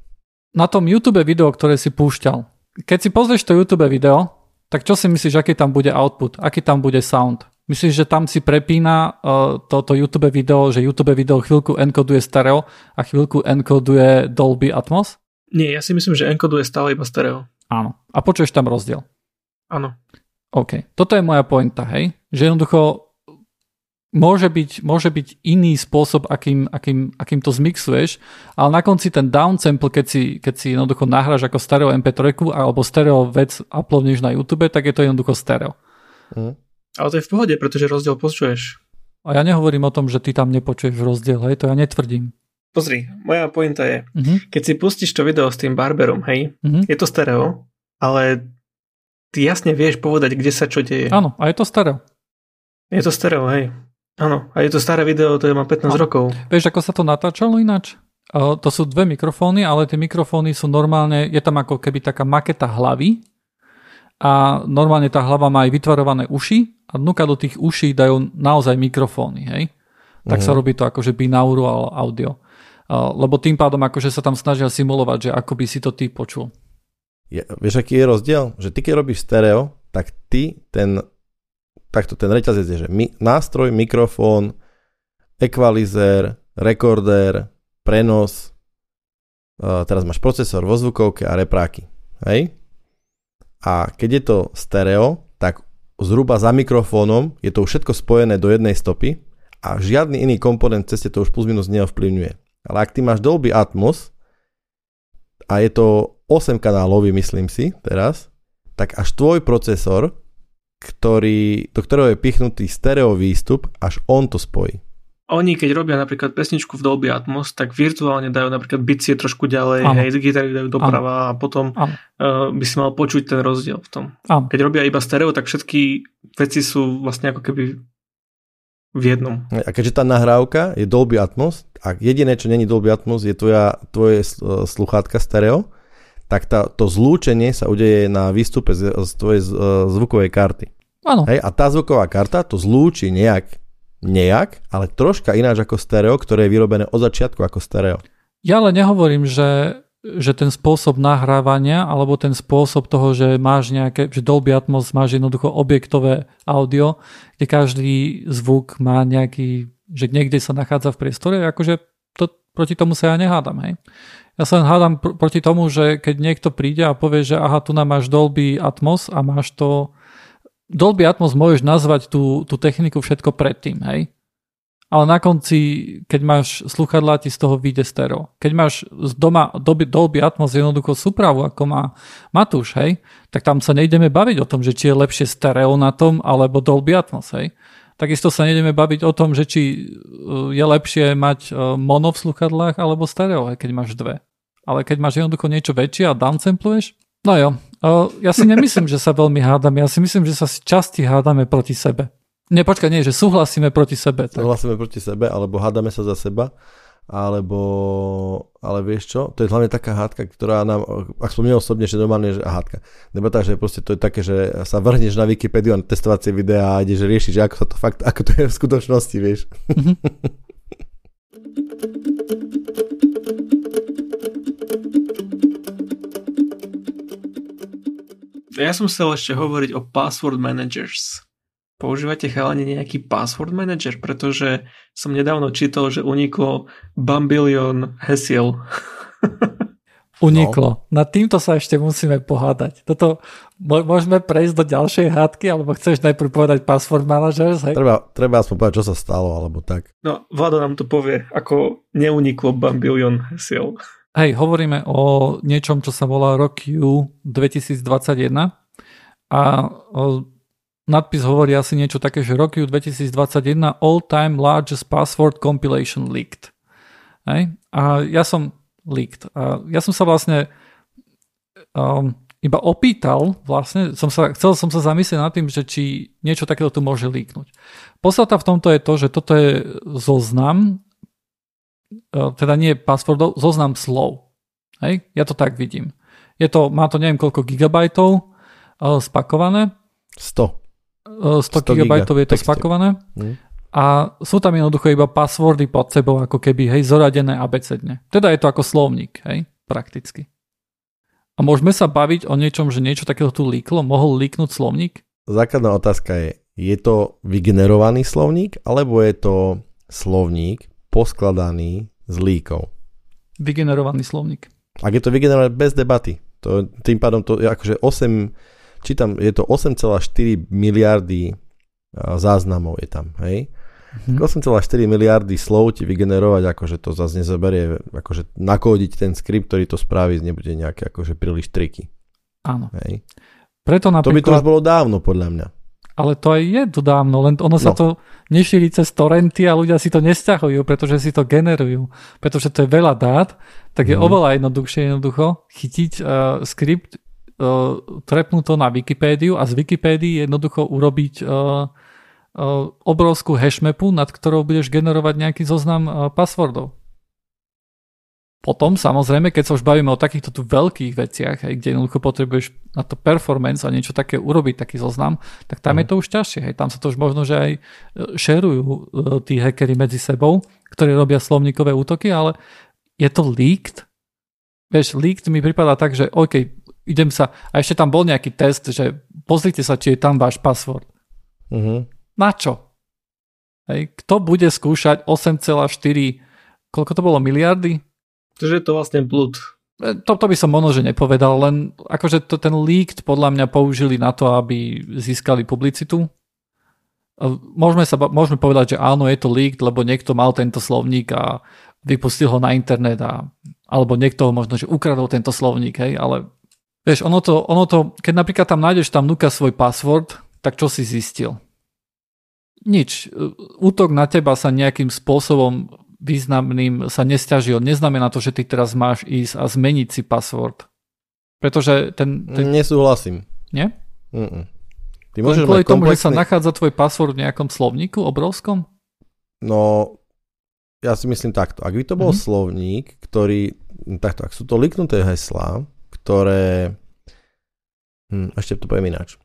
Na tom YouTube video, ktoré si púšťal, keď si pozrieš to YouTube video, tak čo si myslíš, aký tam bude output, aký tam bude sound? Myslíš, že tam si prepína uh, toto YouTube video, že YouTube video chvíľku enkoduje stereo a chvíľku enkoduje Dolby Atmos? Nie, ja si myslím, že enkoduje stále iba stereo. Áno. A počuješ tam rozdiel? Áno. OK. Toto je moja pointa, hej? Že jednoducho môže byť, môže byť iný spôsob, akým, akým, akým to zmixuješ, ale na konci ten downsample, keď si, keď si jednoducho nahráš ako stereo MP3 alebo stereo vec uploadneš na YouTube, tak je to jednoducho stereo. Mm. Ale to je v pohode, pretože rozdiel počuješ. A ja nehovorím o tom, že ty tam nepočuješ rozdiel, hej, to ja netvrdím. Pozri, moja pointa je, uh-huh. keď si pustíš to video s tým barberom, hej, uh-huh. je to stereo, ale ty jasne vieš povedať, kde sa čo deje. Áno, a je to stereo. Je to stereo, hej. Áno, a je to staré video, to je má 15 a, rokov. Vieš, ako sa to natáčalo ináč? Uh, to sú dve mikrofóny, ale tie mikrofóny sú normálne, je tam ako keby taká maketa hlavy a normálne tá hlava má aj vytvarované uši a dnuka do tých uší dajú naozaj mikrofóny, hej? Tak uh-huh. sa mhm. robí to akože binaural audio. Uh, lebo tým pádom akože sa tam snažia simulovať, že ako by si to ty počul. Je, vieš, aký je rozdiel? Že ty keď robíš stereo, tak ty ten takto ten reťazec je, že mi, nástroj, mikrofón, ekvalizer, rekorder, prenos, teraz máš procesor vo zvukovke a repráky. Hej? A keď je to stereo, tak zhruba za mikrofónom je to už všetko spojené do jednej stopy a žiadny iný komponent ceste to už plus minus neovplyvňuje. Ale ak ty máš Dolby Atmos a je to 8 kanálový, myslím si teraz, tak až tvoj procesor ktorý, do ktorého je pichnutý stereo výstup, až on to spojí. Oni keď robia napríklad pesničku v Dolby Atmos, tak virtuálne dajú napríklad bicie trošku ďalej, ano. hej, gitary dajú doprava ano. a potom uh, by si mal počuť ten rozdiel v tom. Ano. Keď robia iba stereo, tak všetky veci sú vlastne ako keby v jednom. A keďže tá nahrávka je Dolby Atmos, a jediné, čo není Dolby Atmos, je tvoja, tvoje sluchátka stereo, tak tá, to zlúčenie sa udeje na výstupe z, z tvojej z, uh, zvukovej karty. Áno. Hej, a tá zvuková karta to zlúči nejak, nejak, ale troška ináč ako stereo, ktoré je vyrobené od začiatku ako stereo. Ja ale nehovorím, že, že ten spôsob nahrávania alebo ten spôsob toho, že máš nejaké, že Dolby Atmos máš jednoducho objektové audio, kde každý zvuk má nejaký, že niekde sa nachádza v priestore, akože to, proti tomu sa ja nehádam, hej. Ja sa hádam pr- proti tomu, že keď niekto príde a povie, že aha, tu nám máš Dolby Atmos a máš to... Dolby Atmos môžeš nazvať tú, tú techniku všetko predtým, hej? Ale na konci, keď máš sluchadlá, ti z toho vyjde stereo. Keď máš z doma Dolby, Dolby Atmos jednoducho súpravu, ako má Matúš, hej, tak tam sa nejdeme baviť o tom, že či je lepšie stereo na tom, alebo Dolby Atmos, hej. Takisto sa nejdeme baviť o tom, že či e, je lepšie mať e, mono v sluchadlách alebo stereo, keď máš dve. Ale keď máš jednoducho niečo väčšie a downsampluješ, no jo. E, ja si nemyslím, že sa veľmi hádame. Ja si myslím, že sa časti hádame proti sebe. Nie, počkaj, nie, že súhlasíme proti sebe. Tak. Súhlasíme proti sebe, alebo hádame sa za seba alebo, ale vieš čo, to je hlavne taká hádka, ktorá nám, ak som osobne, že normálne, že hádka, debata, že proste to je také, že sa vrhneš na Wikipédiu na testovacie videá a ideš riešiť, že ako sa to fakt, ako to je v skutočnosti, vieš. [laughs] Ja som chcel ešte hovoriť o password managers. Používate chalani nejaký password manager? Pretože som nedávno čítal, že uniklo bambilion hesiel. [laughs] Uniklo. No. Nad týmto sa ešte musíme pohádať. Toto Môžeme prejsť do ďalšej hádky, alebo chceš najprv povedať password managers? Hej? Treba, treba aspoň povedať, čo sa stalo, alebo tak. No, Vlado nám to povie, ako neuniklo bambilion hesiel. Hej, hovoríme o niečom, čo sa volá RockU 2021 a o, nadpis hovorí asi niečo také, že RockU 2021 All-Time Largest Password Compilation Leaked. Hej? A ja som leaked. A ja som sa vlastne um, iba opýtal, vlastne, som sa, chcel som sa zamyslieť nad tým, že či niečo takéto tu môže líknuť. Podstata v tomto je to, že toto je zoznam, e, teda nie passwordov, zoznam slov. Hej? Ja to tak vidím. Je to, má to neviem koľko gigabajtov uh, spakované. 100. 100, 100 gigabajtov je to spakované. Hmm. A sú tam jednoducho iba passwordy pod sebou, ako keby, hej, zoradené abecedne. Teda je to ako slovník, hej, prakticky. A môžeme sa baviť o niečom, že niečo takého tu líklo? Mohol líknúť slovník? Základná otázka je, je to vygenerovaný slovník, alebo je to slovník poskladaný z líkov? Vygenerovaný slovník. Ak je to vygenerované bez debaty, to, tým pádom to je akože 8, čítam, je to 8,4 miliardy záznamov je tam, hej? Mm-hmm. 8,4 miliardy slov ti vygenerovať, akože to zase nezaberie, akože nakódiť ten skript, ktorý to spraví, nebude nejaké akože príliš triky. Áno. Hej. Preto napríklad... To by to už bolo dávno, podľa mňa. Ale to aj je to dávno, len ono sa no. to nešíri cez torrenty a ľudia si to nesťahujú, pretože si to generujú. Pretože to je veľa dát, tak je mm. oveľa jednoduchšie jednoducho chytiť uh, skript, uh, trepnúť to na Wikipédiu a z Wikipédii jednoducho urobiť uh, obrovskú hashmapu, nad ktorou budeš generovať nejaký zoznam passwordov. Potom samozrejme, keď sa už bavíme o takýchto tu veľkých veciach, hej, kde jednoducho potrebuješ na to performance a niečo také urobiť, taký zoznam, tak tam mm. je mhm. to už ťažšie. Hej. Tam sa to už možno, že aj šerujú e, tí hackery medzi sebou, ktorí robia slovníkové útoky, ale je to leaked? Vieš, leaked mi pripadá tak, že OK, idem sa, a ešte tam bol nejaký test, že pozrite sa, či je tam váš password. Mm-hmm. Na čo? Hej, kto bude skúšať 8,4, koľko to bolo, miliardy? Takže je to vlastne blúd. E, to, to by som možno, že nepovedal, len akože to, ten leak podľa mňa použili na to, aby získali publicitu. E, môžeme, sa, môžeme povedať, že áno, je to leak, lebo niekto mal tento slovník a vypustil ho na internet a, alebo niekto možno, že ukradol tento slovník, hej, ale vieš, ono to, ono to, keď napríklad tam nájdeš tam nuka svoj password, tak čo si zistil? nič. Útok na teba sa nejakým spôsobom významným sa nestiažil. Neznamená to, že ty teraz máš ísť a zmeniť si password. Pretože ten... ten... Nesúhlasím. Nie? Mm-mm. Ty môžeš kvôli tomu, komplexný... že sa nachádza tvoj password v nejakom slovníku obrovskom? No, ja si myslím takto. Ak by to bol mm-hmm. slovník, ktorý... Takto, ak sú to liknuté heslá, ktoré... Hm, ešte to poviem ináč.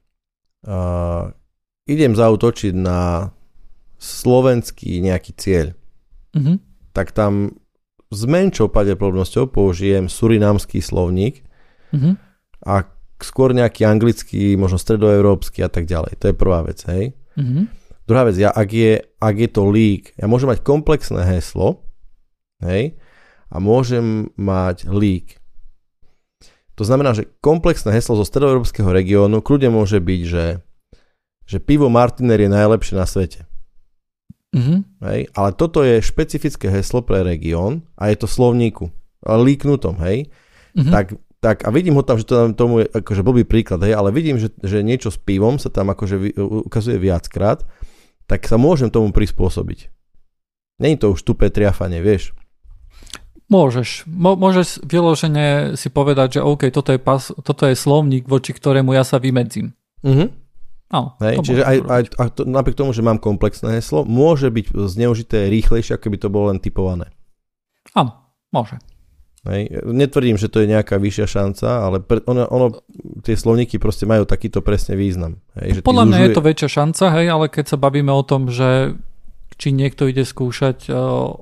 Uh, idem zautočiť na slovenský nejaký cieľ, mm-hmm. tak tam s menšou pravdepodobnosťou použijem surinámsky slovník mm-hmm. a skôr nejaký anglický, možno stredoeurópsky a tak ďalej. To je prvá vec, hej. Mm-hmm. Druhá vec, ja, ak, je, ak je to lík, ja môžem mať komplexné heslo, hej, a môžem mať lík. To znamená, že komplexné heslo zo stredoeurópskeho regiónu kľudne môže byť, že že pivo Martiner je najlepšie na svete. Mm-hmm. Hej? Ale toto je špecifické heslo pre región a je to slovníku. Líknutom, hej? Mm-hmm. Tak, tak a vidím ho tam, že to tam tomu je akože blbý príklad, hej, ale vidím, že, že niečo s pivom sa tam akože ukazuje viackrát, tak sa môžem tomu prispôsobiť. Není to už tupé triafanie, vieš. Môžeš. Mo- môžeš vyložene si povedať, že OK, toto je, pas, toto je slovník, voči ktorému ja sa vymedzím. Mm-hmm. Áno, Hej, čiže aj, aj, aj to, napriek tomu, že mám komplexné heslo, môže byť zneužité rýchlejšie, ako by to bolo len typované. Áno, môže. Hej. Netvrdím, že to je nejaká vyššia šanca, ale pre, ono, ono, tie slovníky proste majú takýto presne význam. Hej, že Podľa mňa zužuje... je to väčšia šanca, hej, ale keď sa bavíme o tom, že či niekto ide skúšať uh,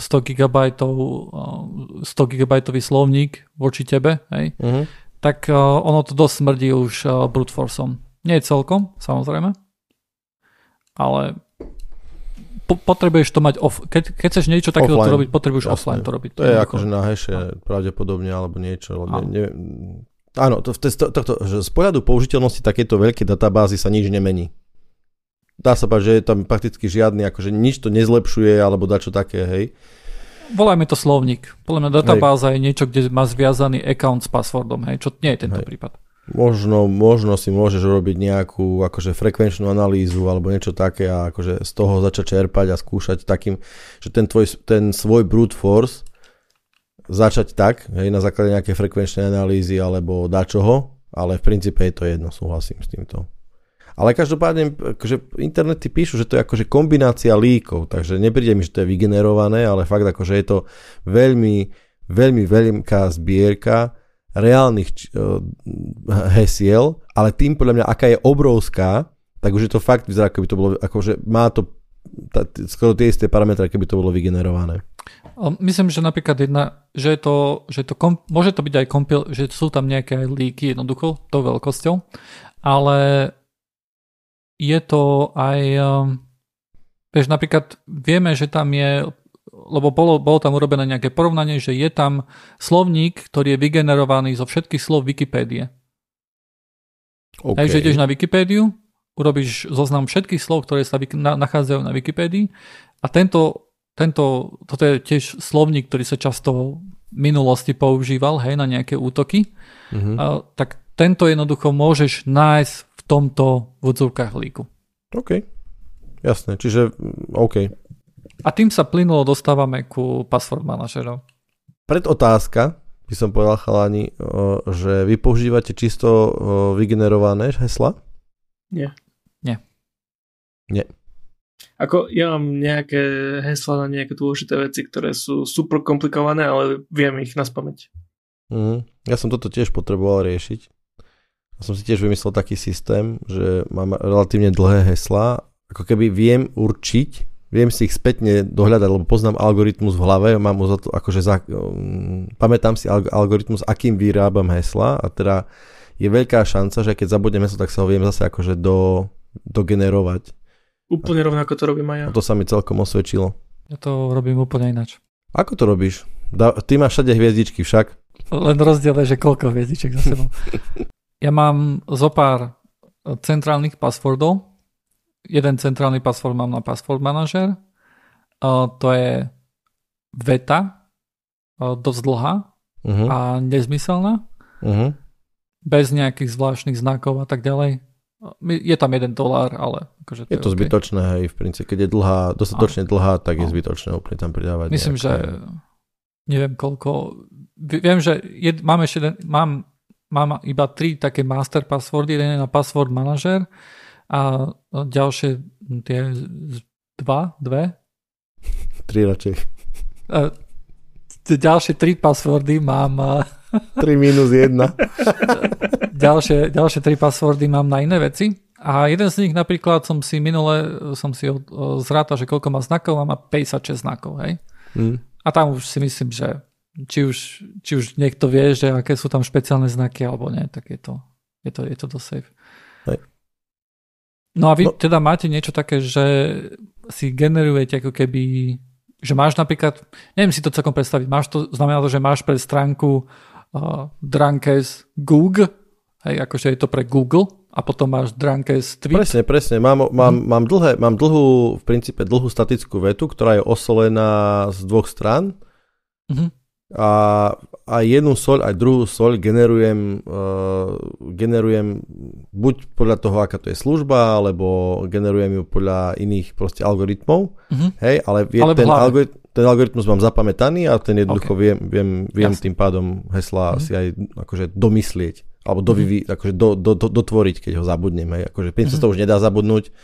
100 GB, uh, 100 GB slovník voči tebe, hej, uh-huh. tak uh, ono to dosť smrdí už uh, brute forceom. Nie celkom, samozrejme. Ale po, potrebuješ to mať off. Keď, keď chceš niečo takéto robiť, potrebuješ Jasne. offline to robiť. To je akože na heše pravdepodobne alebo niečo. Ne, ne, Áno, to, to, to, to, to, že z pohľadu použiteľnosti takéto veľké databázy sa nič nemení. Dá sa povedať, že je tam prakticky žiadny, akože nič to nezlepšuje, alebo dačo také, hej. Volajme to slovník. Podľa mňa databáza hej. je niečo, kde má zviazaný account s passwordom, hej, čo nie je tento hej. prípad. Možno, možno si môžeš robiť nejakú akože frekvenčnú analýzu alebo niečo také a akože z toho začať čerpať a skúšať takým, že ten, tvoj, ten svoj brute force začať tak, hej, na základe nejakej frekvenčnej analýzy alebo dačoho, ale v princípe je to jedno, súhlasím s týmto. Ale každopádne, akože internety píšu, že to je akože kombinácia líkov, takže nepríde mi, že to je vygenerované, ale fakt akože je to veľmi, veľmi veľká zbierka reálnych uh, hesiel, ale tým podľa mňa, aká je obrovská, tak už je to fakt vyzerá, by to bolo, akože má to tá, skoro tie isté parametre, keby to bolo vygenerované. Myslím, že napríklad jedna, že, je to, že to kom, môže to byť aj kompil, že sú tam nejaké líky jednoducho, tou veľkosťou, ale je to aj, um, vieš, napríklad vieme, že tam je, lebo bolo, bolo tam urobené nejaké porovnanie, že je tam slovník, ktorý je vygenerovaný zo všetkých slov Wikipédie. Okay. Takže ideš na Wikipédiu, urobíš zoznam všetkých slov, ktoré sa nachádzajú na Wikipédii a tento, tento, toto je tiež slovník, ktorý sa často v minulosti používal hej, na nejaké útoky, mm-hmm. a, tak tento jednoducho môžeš nájsť tomto v odzovkách líku. OK, jasné, čiže mm, OK. A tým sa plynulo dostávame ku password manažerov. Predotázka, by som povedal chalani, že vy používate čisto vygenerované hesla? Nie. Nie. Nie. Ako ja mám nejaké hesla na nejaké dôležité veci, ktoré sú super komplikované, ale viem ich na spameť. Mm, ja som toto tiež potreboval riešiť. Ja som si tiež vymyslel taký systém, že mám relatívne dlhé hesla, ako keby viem určiť, viem si ich spätne dohľadať, lebo poznám algoritmus v hlave, mám za to, akože za, um, pamätám si algoritmus, akým vyrábam hesla a teda je veľká šanca, že keď zabudnem heslo, tak sa ho viem zase akože do, dogenerovať. Úplne rovnako to robím aj ja. A to sa mi celkom osvedčilo. Ja to robím úplne ináč. Ako to robíš? Da, ty máš všade hviezdičky však. Len rozdiel je, že koľko hviezdiček za sebou. [laughs] ja mám zo pár centrálnych passwordov. Jeden centrálny password mám na Password Manager. to je veta, dosť dlhá uh-huh. a nezmyselná. Uh-huh bez nejakých zvláštnych znakov a tak ďalej. Je tam jeden dolár, ale akože to je, je to okay. zbytočné, hej, v princípe, keď je dlhá, dostatočne dlhá, tak je zbytočné úplne tam pridávať. Myslím, nejaké... že neviem koľko, viem, že je, mám ešte jeden, mám, mám iba tri také master passwordy, jeden je na password manager a ďalšie tie dva, dve? [laughs] Tri radšej. ďalšie tri passwordy mám 3 [laughs] minus 1. [laughs] ďalšie, ďalšie tri passwordy mám na iné veci. A jeden z nich napríklad som si minule som si zrátal, že koľko má znakov a má 56 znakov. Hej? Mm. A tam už si myslím, že či už, či už niekto vie, že aké sú tam špeciálne znaky alebo nie, tak je to, je to, je to dosť safe. Hej. No a vy no. teda máte niečo také, že si generujete ako keby, že máš napríklad, neviem si to celkom predstaviť, máš to, znamená to, že máš pre stránku uh, Drunkes Google, hej, akože je to pre Google a potom máš Drunkes Tweet. Presne, presne. Mám, mám, hmm. mám, dlhé, mám dlhú, v princípe dlhú statickú vetu, ktorá je osolená z dvoch strán. Hmm. A, a jednu soľ, aj druhú soľ generujem, uh, generujem buď podľa toho, aká to je služba, alebo generujem ju podľa iných proste algoritmov. Mm-hmm. Hej, ale vie, ale ten, algorit, ten algoritmus mám zapamätaný a ten jednoducho okay. viem, viem, viem tým pádom hesla mm-hmm. si aj akože domyslieť alebo dovyvi, mm-hmm. akože do, do, do, dotvoriť, keď ho zabudnem. Hej. Akože mm-hmm. to už nedá zabudnúť,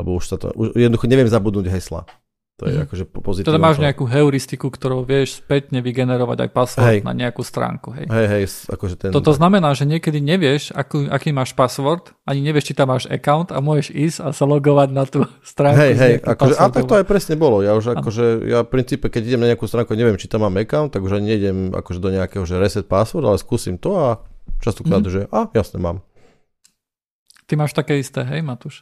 lebo už sa to, už jednoducho neviem zabudnúť hesla. To je mm. akože pozitívne. Teda máš nejakú heuristiku, ktorou vieš spätne vygenerovať aj password hej. na nejakú stránku. Hej, hej, hej akože ten... Toto znamená, že niekedy nevieš, aký, aký máš password, ani nevieš, či tam máš account a môžeš ísť a sa logovať na tú [laughs] stránku. Hej, hej, akože, a tak to aj presne bolo. Ja už akože, ja v princípe, keď idem na nejakú stránku, neviem, či tam mám account, tak už ani nejdem akože do nejakého že reset password, ale skúsim to a častokrát, mm. že a jasne mám. Ty máš také isté, hej Matúš?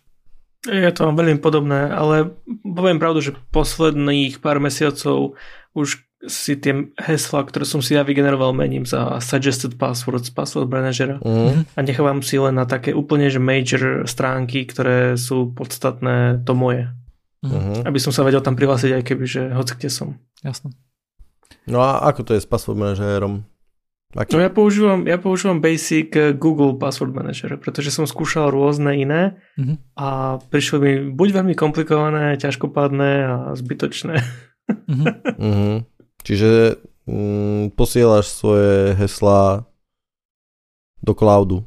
Ja to mám veľmi podobné, ale poviem pravdu, že posledných pár mesiacov už si tie hesla, ktoré som si ja vygeneroval, mením za suggested passwords, password managera Mhm. a nechávam si len na také úplne že major stránky, ktoré sú podstatné to moje. Mhm. Aby som sa vedel tam prihlásiť aj keby, že hoci kde som. Jasné. No a ako to je s password manažérom? No ja používam, ja používam basic eh, Google Password Manager, pretože som skúšal rôzne iné Mhm. a prišlo mi buď veľmi komplikované, ťažkopádne a zbytočné. Mhm. Mhm. Čiže mm, posielaš svoje heslá do cloudu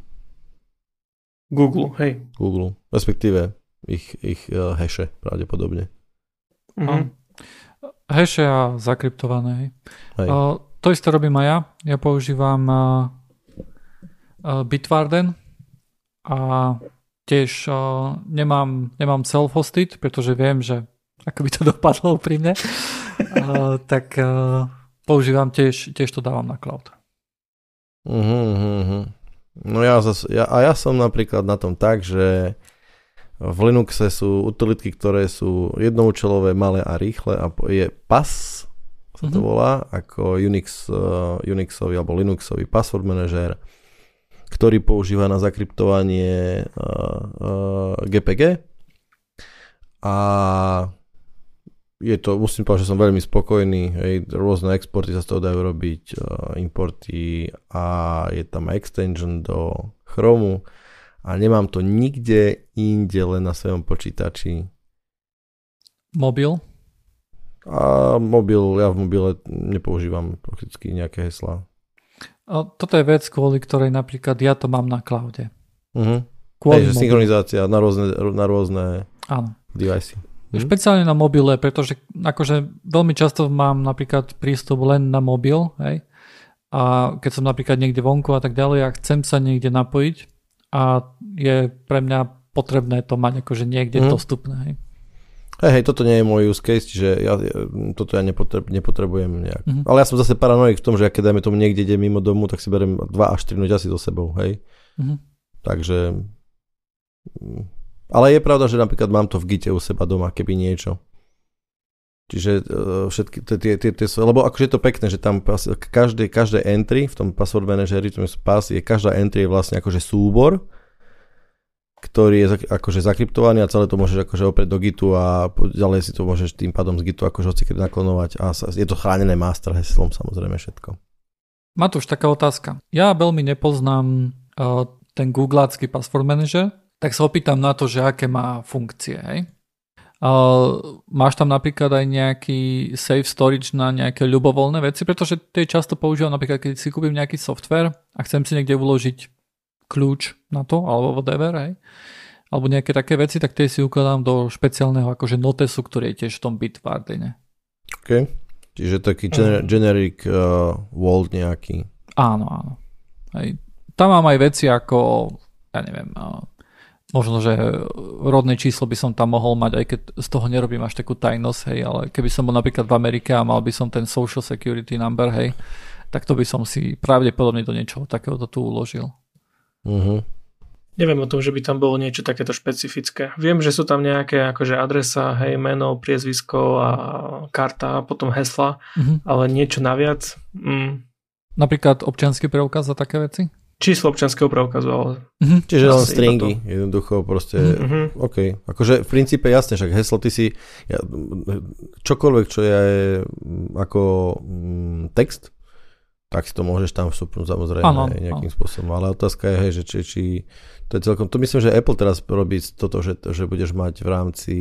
Google, hej. Google, respektíve ich, ich uh, hashe pravdepodobne. Mhm. Hashe a zakryptované. Hej. Hej. Uh, to isté robím aj ja. Ja používam uh, Bitwarden a tiež uh, nemám, nemám self-hosted, pretože viem, že ako by to dopadlo úprimne, uh, tak uh, používam tiež, tiež to dávam na cloud. Mhm, mhm. No ja, zas, ja, a ja som napríklad na tom tak, že v Linuxe sú utilitky, ktoré sú jednoučelové, malé a rýchle a je PAS, sa to Mhm. volá, ako Unix, uh, Unixový alebo Linuxový password manažer, ktorý používa na zakryptovanie uh, uh, GPG a je to, musím povedať, že som veľmi spokojný, hej, rôzne exporty sa z toho dajú robiť, importy a je tam extension do Chromu a nemám to nikde inde, len na svojom počítači. Mobil. A mobil, ja v mobile nepoužívam prakticky nejaké heslá. A toto je vec, kvôli ktorej napríklad ja to mám na cloude. Uh-huh. Kvôli Hej, že synchronizácia na rôzne, na rôzne Áno. device. Mhm. Špeciálne na mobile, pretože akože veľmi často mám napríklad prístup len na mobil, hej. A keď som napríklad niekde vonku a tak ďalej a chcem sa niekde napojiť a je pre mňa potrebné to mať akože niekde Mhm. dostupné, hej. Hej, hej, toto nie je môj use case, čiže ja, toto ja nepotreb, nepotrebujem nejak. Mhm. Ale ja som zase paranoik v tom, že ja keď dajme tomu niekde idem mimo domu, tak si berem 2 až 3 noťasy so sebou, hej. Mhm. Takže... mm, Ale je pravda, že napríklad mám to v gite u seba doma, keby niečo. Čiže uh, všetky tie, tie, tie, sú- lebo akože je to pekné, že tam pas- každé, každé entry v tom password manageri, v tom pass, je každá entry je vlastne akože súbor, ktorý je akože zakryptovaný a celé to môžeš akože oprieť do Gitu a ďalej si to môžeš tým pádom z Gitu akože hocikedy naklonovať a je to chránené master heslom samozrejme všetko. Matúš, taká otázka. Ja veľmi nepoznám uh, ten googlácky password manager, tak sa opýtam na to, že aké má funkcie, hej? Uh, máš tam napríklad aj nejaký safe storage na nejaké ľubovoľné veci, pretože tie často používam napríklad, keď si kúpim nejaký software a chcem si niekde uložiť kľúč na to, alebo whatever, hej? alebo nejaké také veci, tak tie si ukladám do špeciálneho akože notesu, ktorý je tiež v tom Bitwardene. OK? Čiže taký gener- Mhm. generic uh, vault nejaký. Áno, áno. Hej. Tam mám aj veci ako, ja neviem, a možno, že rodné číslo by som tam mohol mať, aj keď z toho nerobím až takú tajnosť, hej, ale keby som bol napríklad v Amerike a mal by som ten social security number, hej, tak to by som si pravdepodobne do niečoho takéhoto tu uložil. Uh-huh. Neviem o tom, že by tam bolo niečo takéto špecifické. Viem, že sú tam nejaké akože adresa, hej, meno, priezvisko a karta a potom hesla, Mhm. ale niečo naviac. Mm, Napríklad občianský preukaz a také veci? číslo občanského preukazu, ale Mhm. Čiže len stringy, jednoducho proste, Mhm. OK. Akože v princípe jasne, však heslo ty si, ja, čokoľvek, čo je ako mm, text, tak si to môžeš tam vstupnúť samozrejme Áno, aj nejakým áno. spôsobom. Ale otázka je, hej, že či, či to je celkom, to myslím, že Apple teraz robí toto, že, že budeš mať v rámci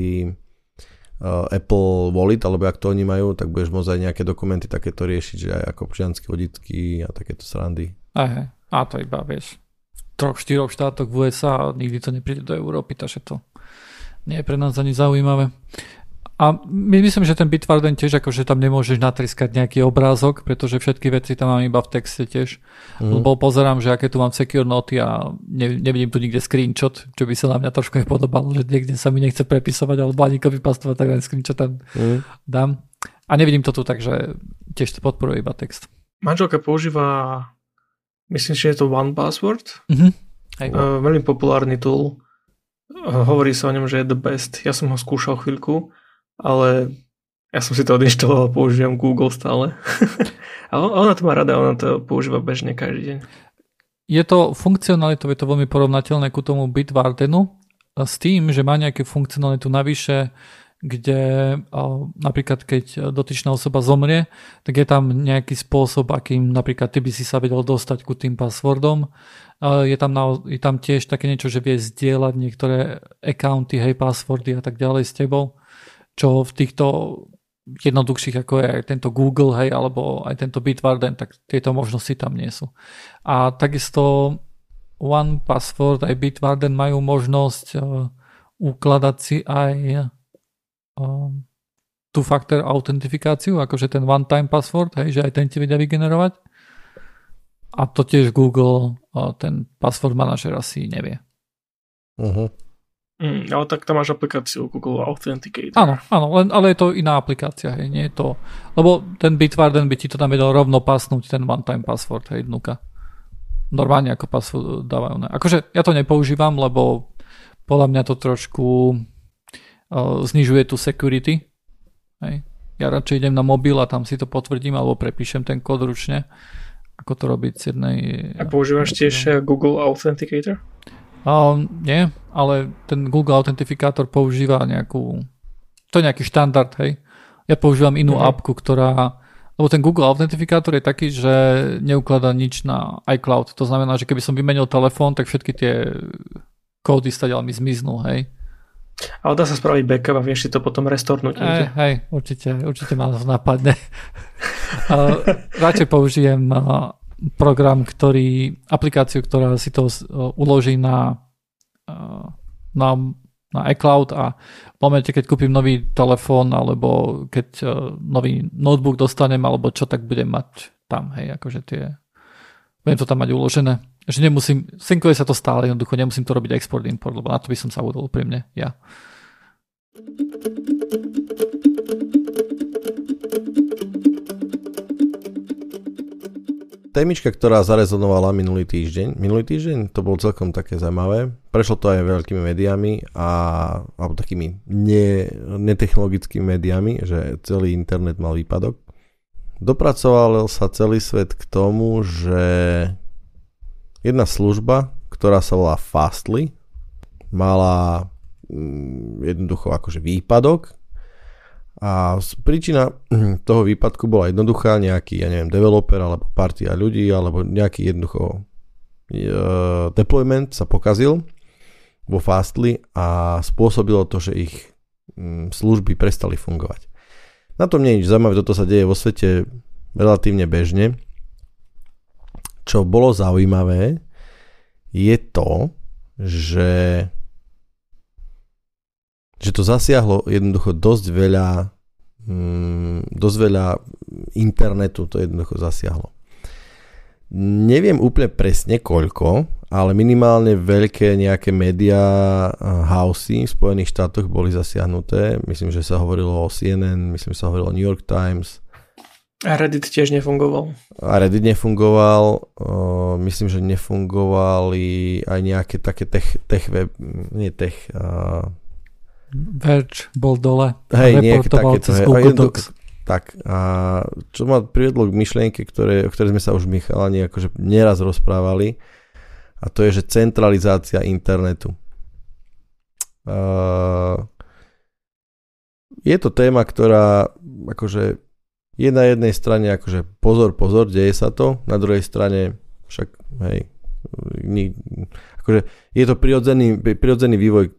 uh, Apple Wallet, alebo ak to oni majú, tak budeš môcť aj nejaké dokumenty takéto riešiť, že aj ako občianske vodítky a takéto srandy. Hej. A to iba, vieš, v troch, štyroch štátoch v USA nikdy to nepríde do Európy, takže to nie je pre nás ani zaujímavé. A my myslím, že ten Bitwarden tiež akože tam nemôžeš natriskať nejaký obrázok, pretože všetky veci tam mám iba v texte tiež. Mhm. Lebo pozerám, že aké tu mám secure noty a ne, nevidím tu nikde screenshot, čo by sa na mňa trošku nepodobalo, že niekde sa mi nechce prepisovať alebo ani copy pastovať, tak len screenshot tam Mhm. dám. A nevidím to tu, takže tiež to podporuje iba text. manželka používa, myslím, že je to One Password, Mhm. Hej. uh, veľmi populárny tool. Uh, hovorí sa o ňom, že je the best. Ja som ho skúšal chvíľku, ale Ja som si to odinštaloval, používam Google stále. [laughs] A ona to má rada, ona to používa bežne každý deň. Je to funkcionalitou, je to veľmi porovnateľné ku tomu Bitwardenu s tým, že má nejakú funkcionalitu navyše, kde napríklad keď dotyčná osoba zomrie, tak je tam nejaký spôsob, akým napríklad ty by si sa vedel dostať ku tým passwordom. Je tam, na, je tam tiež také niečo, že vie zdieľať niektoré accounty, hej, passwordy a tak ďalej s tebou, čo v týchto jednoduchších ako je aj tento Google, hej, alebo aj tento Bitwarden, tak tieto možnosti tam nie sú. A takisto One Password aj Bitwarden majú možnosť uh, ukladať si aj um, two-factor autentifikáciu, akože ten one-time password, hej, že aj ten ti vedia vygenerovať. A to tiež Google, uh, ten password manažer asi nevie. Uh-huh. Mm, ale tak tam máš aplikáciu Google Authenticator. Áno, áno, len, ale je to iná aplikácia, hej, nie je to, lebo ten Bitwarden by ti to tam vedel rovno pasnúť, ten one-time password, hej, dnuka. Normálne ako password dávajú. Ne. Akože ja to nepoužívam, lebo podľa mňa to trošku znižuje tú security. Hej. Ja radšej idem na mobil a tam si to potvrdím alebo prepíšem ten kód ručne, ako to robiť z jednej... A používaš tiež eh, Google Authenticator? Uh, nie, ale ten Google Authentifikátor používa nejakú... To je nejaký štandard, hej. Ja používam inú uh-huh. apku, ktorá... Lebo ten Google Authentifikátor je taký, že neukladá nič na iCloud. To znamená, že keby som vymenil telefón, tak všetky tie kódy stadiaľ mi zmiznú, hej. Ale dá sa spraviť backup a vieš si to potom restornúť. Hej, hej, určite, určite ma to napadne. [laughs] Radšej použijem program, ktorý, aplikáciu, ktorá si to uloží na, na, na iCloud a v momente, keď kúpim nový telefón alebo keď nový notebook dostanem alebo čo, tak budem mať tam, hej, akože tie, budem to tam mať uložené že nemusím, synkuje sa to stále, jednoducho nemusím to robiť export-import, lebo na to by som sa udol pri mne, ja. Témička, ktorá zarezonovala minulý týždeň, minulý týždeň to bolo celkom také zaujímavé. Prešlo to aj veľkými médiami a, alebo takými ne, netechnologickými médiami, že celý internet mal výpadok. Dopracoval sa celý svet k tomu, že jedna služba, ktorá sa volá Fastly, mala mm, jednoducho akože výpadok a príčina toho výpadku bola jednoduchá, nejaký, ja neviem, developer alebo partia ľudí alebo nejaký jednoducho e, deployment sa pokazil vo Fastly a spôsobilo to, že ich mm, služby prestali fungovať. Na tom nie je nič zaujímavé, toto sa deje vo svete relatívne bežne čo bolo zaujímavé, je to, že, že to zasiahlo jednoducho dosť veľa mm, dosť veľa internetu to jednoducho zasiahlo. Neviem úplne presne koľko, ale minimálne veľké nejaké media housey v Spojených štátoch boli zasiahnuté. Myslím, že sa hovorilo o CNN, myslím, že sa hovorilo o New York Times, a Reddit tiež nefungoval. A Reddit nefungoval, uh, myslím, že nefungovali aj nejaké také tech, tech web, nie tech... Uh, Verge bol dole. Hej, nejaké takéto. Hej, jedno, tak, a čo ma privedlo k myšlienke, ktoré, o ktorej sme sa už Michalani akože neraz rozprávali, a to je, že centralizácia internetu. Uh, je to téma, ktorá akože je na jednej strane akože pozor, pozor, deje sa to, na druhej strane však, hej, ni, akože je to prirodzený, prirodzený vývoj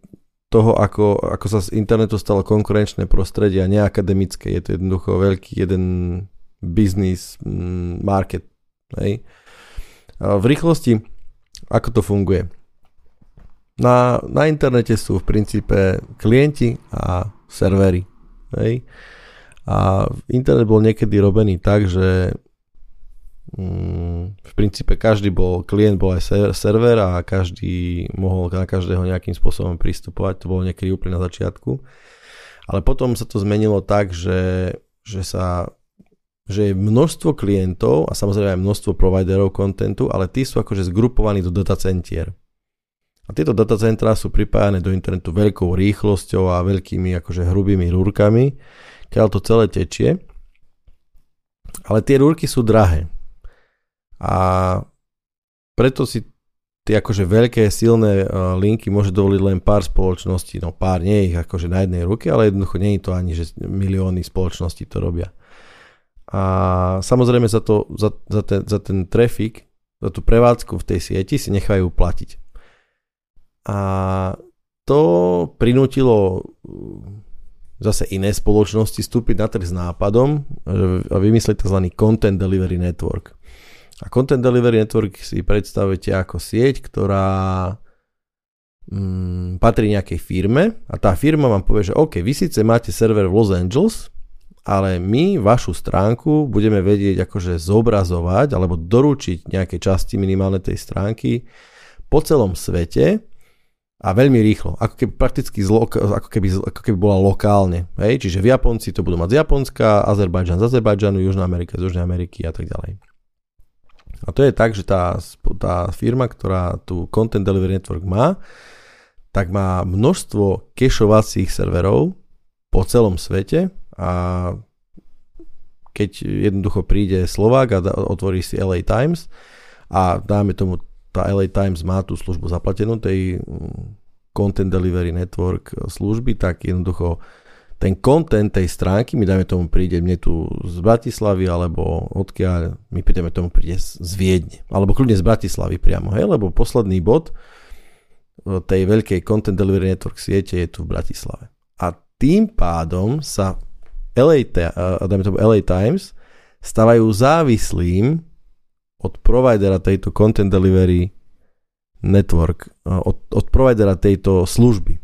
toho, ako, ako sa z internetu stalo konkurenčné prostredie a neakademické. Je to jednoducho veľký jeden biznis, mm, market. Hej. V rýchlosti, ako to funguje? Na, na internete sú v princípe klienti a servery. Hej. A internet bol niekedy robený tak, že v princípe každý bol, klient bol aj server a každý mohol na každého nejakým spôsobom pristupovať. To bolo niekedy úplne na začiatku. Ale potom sa to zmenilo tak, že, že sa že je množstvo klientov a samozrejme aj množstvo providerov kontentu, ale tí sú akože zgrupovaní do datacentier. A tieto datacentrá sú pripájane do internetu veľkou rýchlosťou a veľkými akože hrubými rúrkami, keď to celé tečie. Ale tie rúrky sú drahé. A preto si tie akože veľké silné uh, linky môže dovoliť len pár spoločností, no pár, nie ich akože na jednej ruke, ale jednoducho nie je to ani, že milióny spoločností to robia. A samozrejme za, to, za, za, ten, za ten trafik, za tú prevádzku v tej sieti si nechajú platiť. A to prinútilo uh, zase iné spoločnosti vstúpiť na trh s nápadom a vymyslieť tzv. Content Delivery Network. A Content Delivery Network si predstavujete ako sieť, ktorá mm, patrí nejakej firme a tá firma vám povie, že OK, vy síce máte server v Los Angeles, ale my vašu stránku budeme vedieť akože zobrazovať alebo doručiť nejaké časti minimálne tej stránky po celom svete a veľmi rýchlo, ako keby prakticky zlo, ako, keby, ako keby bola lokálne. Hej? Čiže v Japonci to budú mať z Japonska, Azerbajdžan z Azerbajdžanu, Južná Amerika z Južnej Ameriky a tak ďalej. A to je tak, že tá, tá firma, ktorá tu Content Delivery Network má, tak má množstvo kešovacích serverov po celom svete a keď jednoducho príde Slovák a otvorí si LA Times a dáme tomu, tá LA Times má tú službu zaplatenú, tej mm, Content Delivery Network služby, tak jednoducho ten content tej stránky, my dajme tomu príde mne tu z Bratislavy, alebo odkiaľ, my prídeme tomu príde z Viedne, alebo kľudne z Bratislavy priamo, hej, lebo posledný bod e, tej veľkej Content Delivery Network siete je tu v Bratislave. A tým pádom sa LA, dajme tomu LA Times stávajú závislým od providera tejto Content Delivery Network, e, od, od providera tejto služby.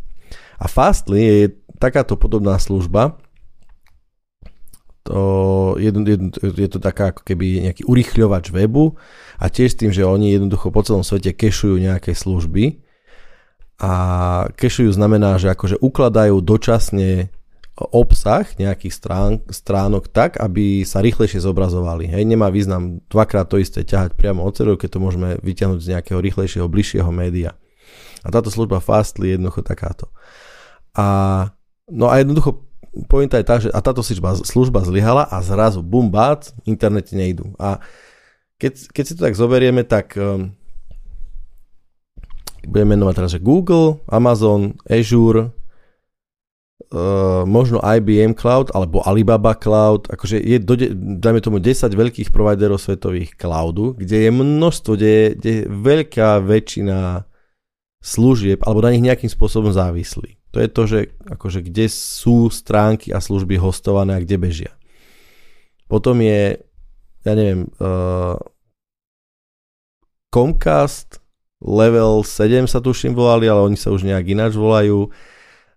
A Fastly je takáto podobná služba, to je, je, je to taká ako keby nejaký urychľovač webu a tiež tým, že oni jednoducho po celom svete kešujú nejaké služby a kešujú znamená, že akože ukladajú dočasne obsah nejakých strán, stránok tak, aby sa rýchlejšie zobrazovali. Hej, nemá význam dvakrát to isté ťahať priamo od serveru, keď to môžeme vyťahnuť z nejakého rýchlejšieho, bližšieho média. A táto služba Fastly je jednoducho takáto. A No a jednoducho pointa je tá, že a táto služba, služba zlyhala a zrazu bum bác, internete nejdú. A keď, keď si to tak zoberieme, tak um, budeme menovať teraz, že Google, Amazon, Azure, uh, možno IBM Cloud alebo Alibaba Cloud, akože je, do, dajme tomu 10 veľkých providerov svetových cloudu, kde je množstvo, kde je, kde je veľká väčšina služieb alebo na nich nejakým spôsobom závislí. To je to, že akože kde sú stránky a služby hostované a kde bežia. Potom je, ja neviem, uh, Comcast Level 7 sa tuším volali, ale oni sa už nejak ináč volajú.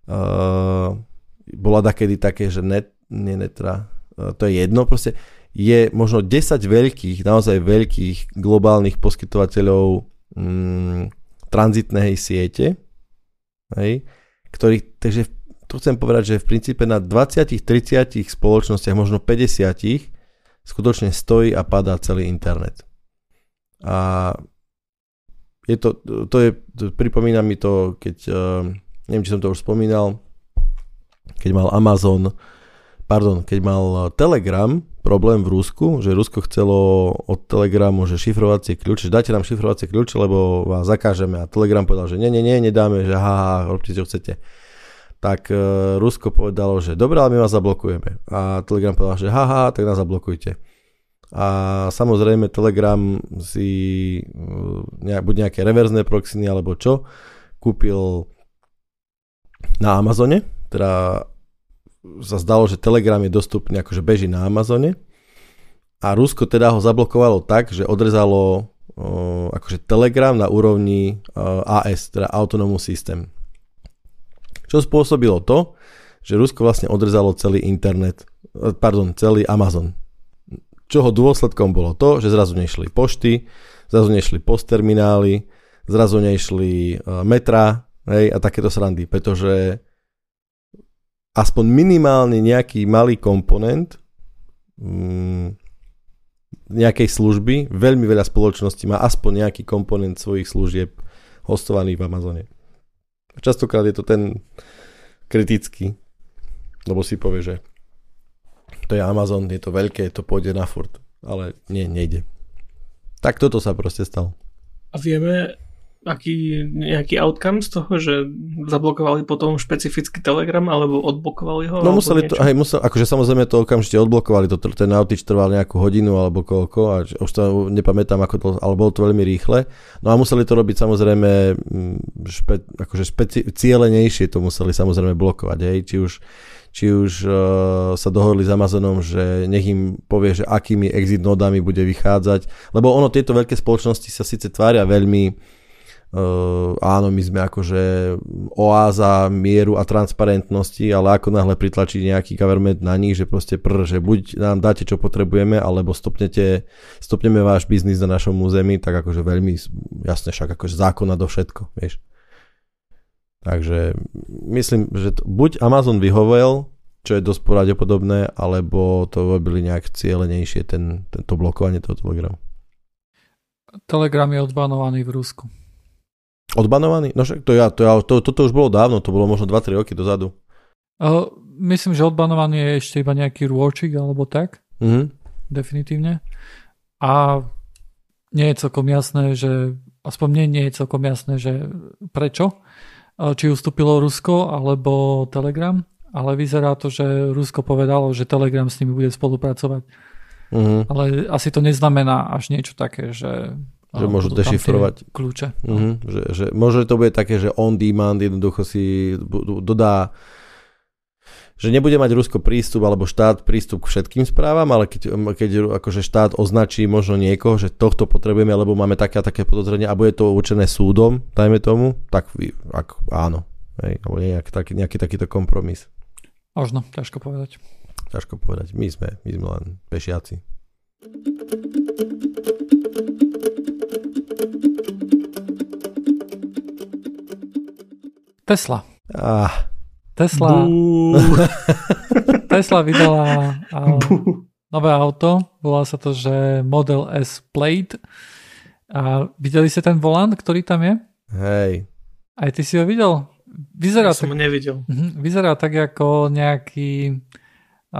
Uh, bola takedy také, že net, nie netra, uh, to je jedno, proste je možno 10 veľkých, naozaj veľkých globálnych poskytovateľov mm, tranzitnej siete, hej, ktorých, takže to chcem povedať, že v princípe na 20-30 spoločnostiach, možno 50 skutočne stojí a padá celý internet. A je to, to je, to, pripomína mi to, keď, uh, neviem, či som to už spomínal, keď mal Amazon, pardon, keď mal Telegram problém v Rusku, že Rusko chcelo od Telegramu, že šifrovacie kľúče, dajte nám šifrovacie kľúče, lebo vás zakážeme. A Telegram povedal, že nie, nie, nie, nedáme, že ha, ha, robte, čo chcete. Tak uh, Rusko povedalo, že dobre, ale my vás zablokujeme. A Telegram povedal, že haha, tak nás zablokujte. A samozrejme Telegram si uh, nejak, buď nejaké reverzné proxiny alebo čo, kúpil na Amazone, teda sa zdalo, že Telegram je dostupný, akože beží na Amazone. A Rusko teda ho zablokovalo tak, že odrezalo uh, akože Telegram na úrovni uh, AS, teda Autonomous System. Čo spôsobilo to, že Rusko vlastne odrezalo celý internet, pardon, celý Amazon. Čoho dôsledkom bolo to, že zrazu nešli pošty, zrazu nešli postterminály, zrazu nešli uh, metra hej, a takéto srandy, pretože aspoň minimálne nejaký malý komponent mm, nejakej služby, veľmi veľa spoločností má aspoň nejaký komponent svojich služieb hostovaný v Amazone. Častokrát je to ten kritický, lebo si povie, že to je Amazon, je to veľké, to pôjde na furt, ale nie, nejde. Tak toto sa proste stalo. A vieme, aký nejaký outcome z toho, že zablokovali potom špecifický Telegram alebo odblokovali ho? No museli to, aj musel, akože samozrejme to okamžite odblokovali, to, ten outage trval nejakú hodinu alebo koľko a už to nepamätám, ako to, ale bolo to veľmi rýchle. No a museli to robiť samozrejme mm, špe, akože špeci, cieľenejšie to museli samozrejme blokovať, hej, či už či už uh, sa dohodli s Amazonom, že nech im povie, že akými exit nodami bude vychádzať, lebo ono tieto veľké spoločnosti sa síce tvária veľmi Uh, áno, my sme akože oáza mieru a transparentnosti, ale ako náhle pritlačí nejaký government na nich, že proste prr, že buď nám dáte, čo potrebujeme, alebo stopnete, stopneme váš biznis na našom území, tak akože veľmi jasne však akože zákona do všetko, vieš. Takže myslím, že to, buď Amazon vyhovel, čo je dosť pravdepodobné, alebo to robili nejak cieľenejšie, ten, tento blokovanie toho Telegramu. Telegram je odbanovaný v Rusku. Odbanovaný? No však to ja, to ja, to, toto už bolo dávno, to bolo možno 2-3 roky dozadu. Uh, myslím, že odbanovaný je ešte iba nejaký rôčik alebo tak. Mm-hmm. Definitívne. A nie je celkom jasné, že aspoň mne nie je celkom jasné, že prečo. Či ustúpilo Rusko alebo Telegram, ale vyzerá to, že Rusko povedalo, že Telegram s nimi bude spolupracovať. Mm-hmm. Ale asi to neznamená až niečo také, že že môžu dešifrovať. Kľúče. No. Uh-huh, že, že, možno to bude také, že on demand jednoducho si dodá že nebude mať Rusko prístup alebo štát prístup k všetkým správam, ale keď, keď akože štát označí možno niekoho, že tohto potrebujeme, lebo máme také a také podozrenie a bude to určené súdom, dajme tomu, tak ak, áno. Hej, alebo nejaký, taký, nejaký takýto kompromis. Možno, ťažko povedať. Ťažko povedať. My sme, my sme len pešiaci. Tesla. Ah. Tesla. [laughs] Tesla vydala uh, nové auto, volá sa to, že Model S Plate. A videli ste ten volant, ktorý tam je? Hej. Aj ty si ho videl? Vyzerá ja tak, som ho nevidel. Uh, vyzerá tak ako nejaký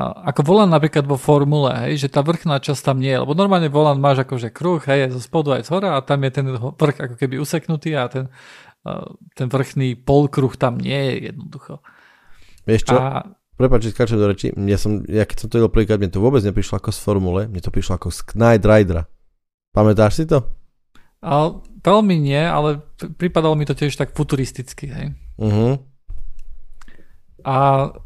ako volant napríklad vo formule, hej, že tá vrchná časť tam nie je, lebo normálne volant máš akože kruh, hej, zo spodu aj z hora a tam je ten vrch ako keby useknutý a ten ten vrchný polkruh tam nie je jednoducho. Vieš čo? A... Prepač, skáčem do reči. Ja, som, ja keď som to videl prvýkrát, mne to vôbec neprišlo ako z formule, mne to prišlo ako z Knight Ridera. Pamätáš si to? A, veľmi nie, ale pripadalo mi to tiež tak futuristicky. Hej. Uh-huh. A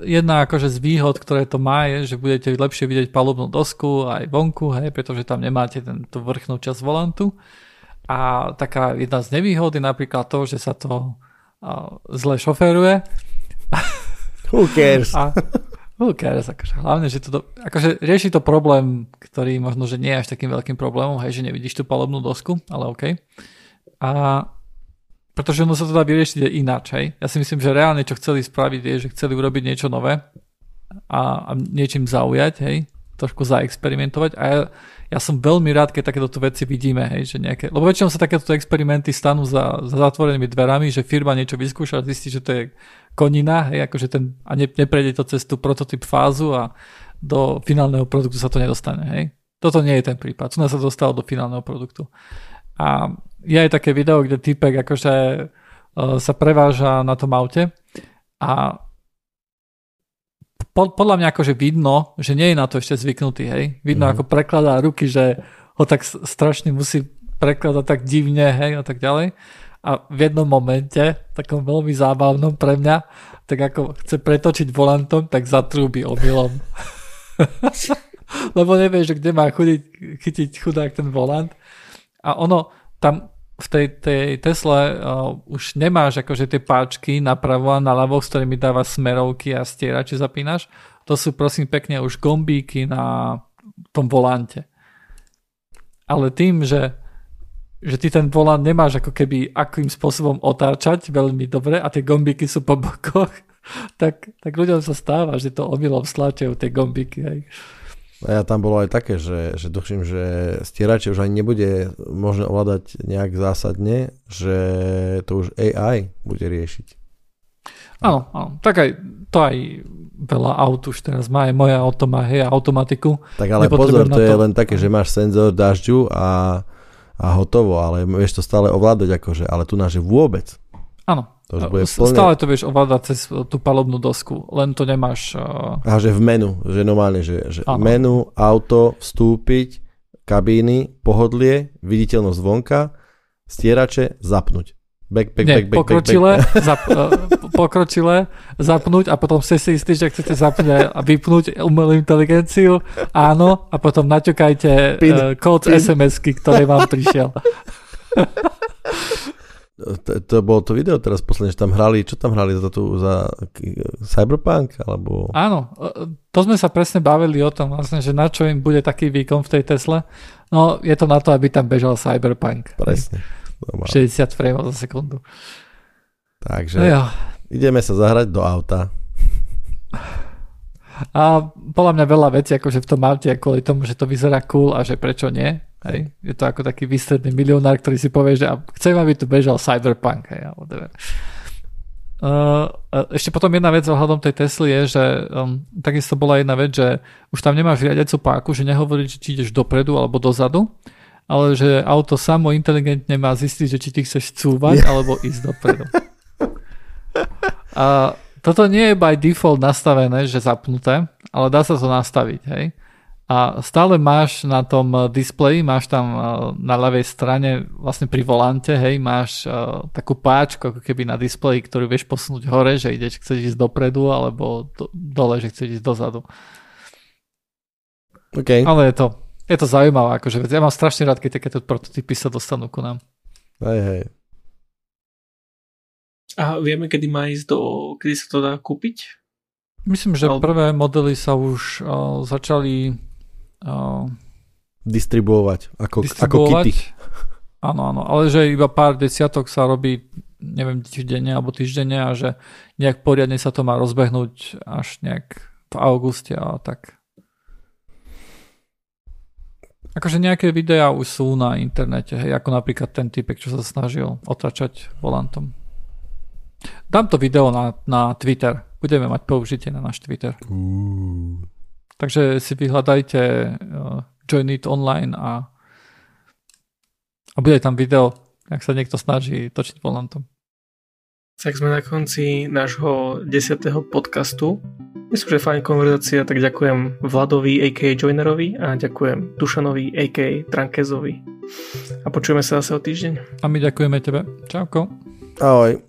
jedna akože z výhod, ktoré to má, je, že budete lepšie vidieť palubnú dosku aj vonku, hej, pretože tam nemáte ten, tú vrchnú časť volantu. A taká jedna z nevýhod je napríklad to, že sa to zle šoferuje. Who cares? A, who cares? Akože, hlavne, že to, akože rieši to problém, ktorý možno, že nie je až takým veľkým problémom, hej, že nevidíš tú palobnú dosku, ale OK. A pretože ono sa to dá vyriešiť ináč, hej. Ja si myslím, že reálne čo chceli spraviť je, že chceli urobiť niečo nové a, a niečím zaujať, hej, trošku zaexperimentovať a ja, ja som veľmi rád, keď takéto veci vidíme, hej, že nejaké, lebo väčšinou sa takéto experimenty stanú za, za zatvorenými dverami, že firma niečo vyskúša a zistí, že to je konina, hej, akože ten, a ne, neprejde to cez tú prototyp fázu a do finálneho produktu sa to nedostane, hej. Toto nie je ten prípad, tu sa dostalo do finálneho produktu. A je aj také video, kde typek akože uh, sa preváža na tom aute a podľa mňa akože vidno, že nie je na to ešte zvyknutý, hej. Vidno, mm. ako prekladá ruky, že ho tak strašne musí prekladať tak divne, hej, a tak ďalej. A v jednom momente, takom veľmi zábavnom pre mňa, tak ako chce pretočiť volantom, tak zatrúbi omylom. [laughs] Lebo nevie, že kde má chudiť, chytiť chudák ten volant. A ono, tam v tej, tej Tesle uh, už nemáš akože tie páčky napravo a naľavo, s ktorými dáva smerovky a stierače zapínaš. To sú prosím pekne už gombíky na tom volante. Ale tým, že, že ty ten volant nemáš ako keby akým spôsobom otáčať veľmi dobre a tie gombíky sú po bokoch, [laughs] tak, tak ľuďom sa stáva, že to omylom stlačajú tie gombíky. Hej. A ja tam bolo aj také, že, že duším, že stierače už ani nebude možné ovládať nejak zásadne, že to už AI bude riešiť. Áno, áno. Tak aj to aj veľa aut už teraz má, aj moje auto má hej, automatiku. Tak ale pozor, to, to je len také, že máš senzor dažďu a, a hotovo, ale vieš to stále ovládať akože, ale tu náš vôbec. Áno, to už bude plne... Stále to vieš ovládať cez tú palobnú dosku, len to nemáš... Uh... A že v menu, že normálne, že, že menu, auto, vstúpiť, kabíny, pohodlie, viditeľnosť vonka, stierače, zapnúť. Back, back, Nie, back, back, pokročilé, back, back. Zap, [laughs] uh, pokročilé, zapnúť a potom ste si istí, že chcete zapnúť a vypnúť umelú inteligenciu, áno, a potom naťukajte uh, kód SMS-ky, ktorý vám prišiel. [laughs] to, to bolo to video teraz posledne, že tam hrali, čo tam hrali za, tu, za Cyberpunk? Alebo... Áno, e, to sme sa presne bavili o tom, vlastne, že na čo im bude taký výkon v tej Tesle. No, je to na to, aby tam bežal Cyberpunk. Presne. 60 frameov za sekundu. Takže no ideme sa zahrať do auta. A podľa mňa veľa vecí akože v tom aute kvôli tomu, že to vyzerá cool a že prečo nie. Hej. Je to ako taký výstredný milionár, ktorý si povie, že chcem, aby tu bežal Cyberpunk. Hej, Uh, ešte potom jedna vec ohľadom tej Tesly je, že um, takisto bola jedna vec, že už tam nemáš riadiacu páku, že nehovorí, či ideš dopredu alebo dozadu, ale že auto samo inteligentne má zistiť, že či ty chceš cúvať yeah. alebo ísť dopredu. A toto nie je by default nastavené, že zapnuté, ale dá sa to nastaviť, hej. A stále máš na tom displeji, máš tam eh, na ľavej strane, vlastne pri volante, hej, máš uh, takú páčku ako keby na displeji, ktorú vieš posunúť hore, že ideš, chceš ísť dopredu, alebo do, dole, že chceš ísť dozadu. Okay. Ale je to, je to zaujímavé, akože ja mám strašne rád, keď takéto prototypy sa dostanú ku nám. Hej, hej. A vieme, kedy má ísť do, kedy sa to dá kúpiť? Myslím, že prvé modely sa už uh, začali uh, distribuovať ako, distribuovať. ako kity. [laughs] Áno, áno, ale že iba pár desiatok sa robí, neviem, týždenne alebo týždenne a že nejak poriadne sa to má rozbehnúť až nejak v auguste a tak. Akože nejaké videá už sú na internete, hej, ako napríklad ten typek, čo sa snažil otračať volantom. Dám to video na, na Twitter. Budeme mať použitie na náš Twitter. Uh. Takže si vyhľadajte uh, Join It online a, a bude tam video, ak sa niekto snaží točiť volantom. Tak sme na konci nášho desiatého podcastu. Myslím, že fajn konverzácia, tak ďakujem Vladovi, a.k. Joinerovi a ďakujem Dušanovi, a.k. Trankezovi. A počujeme sa zase o týždeň. A my ďakujeme tebe. Čauko. Ahoj.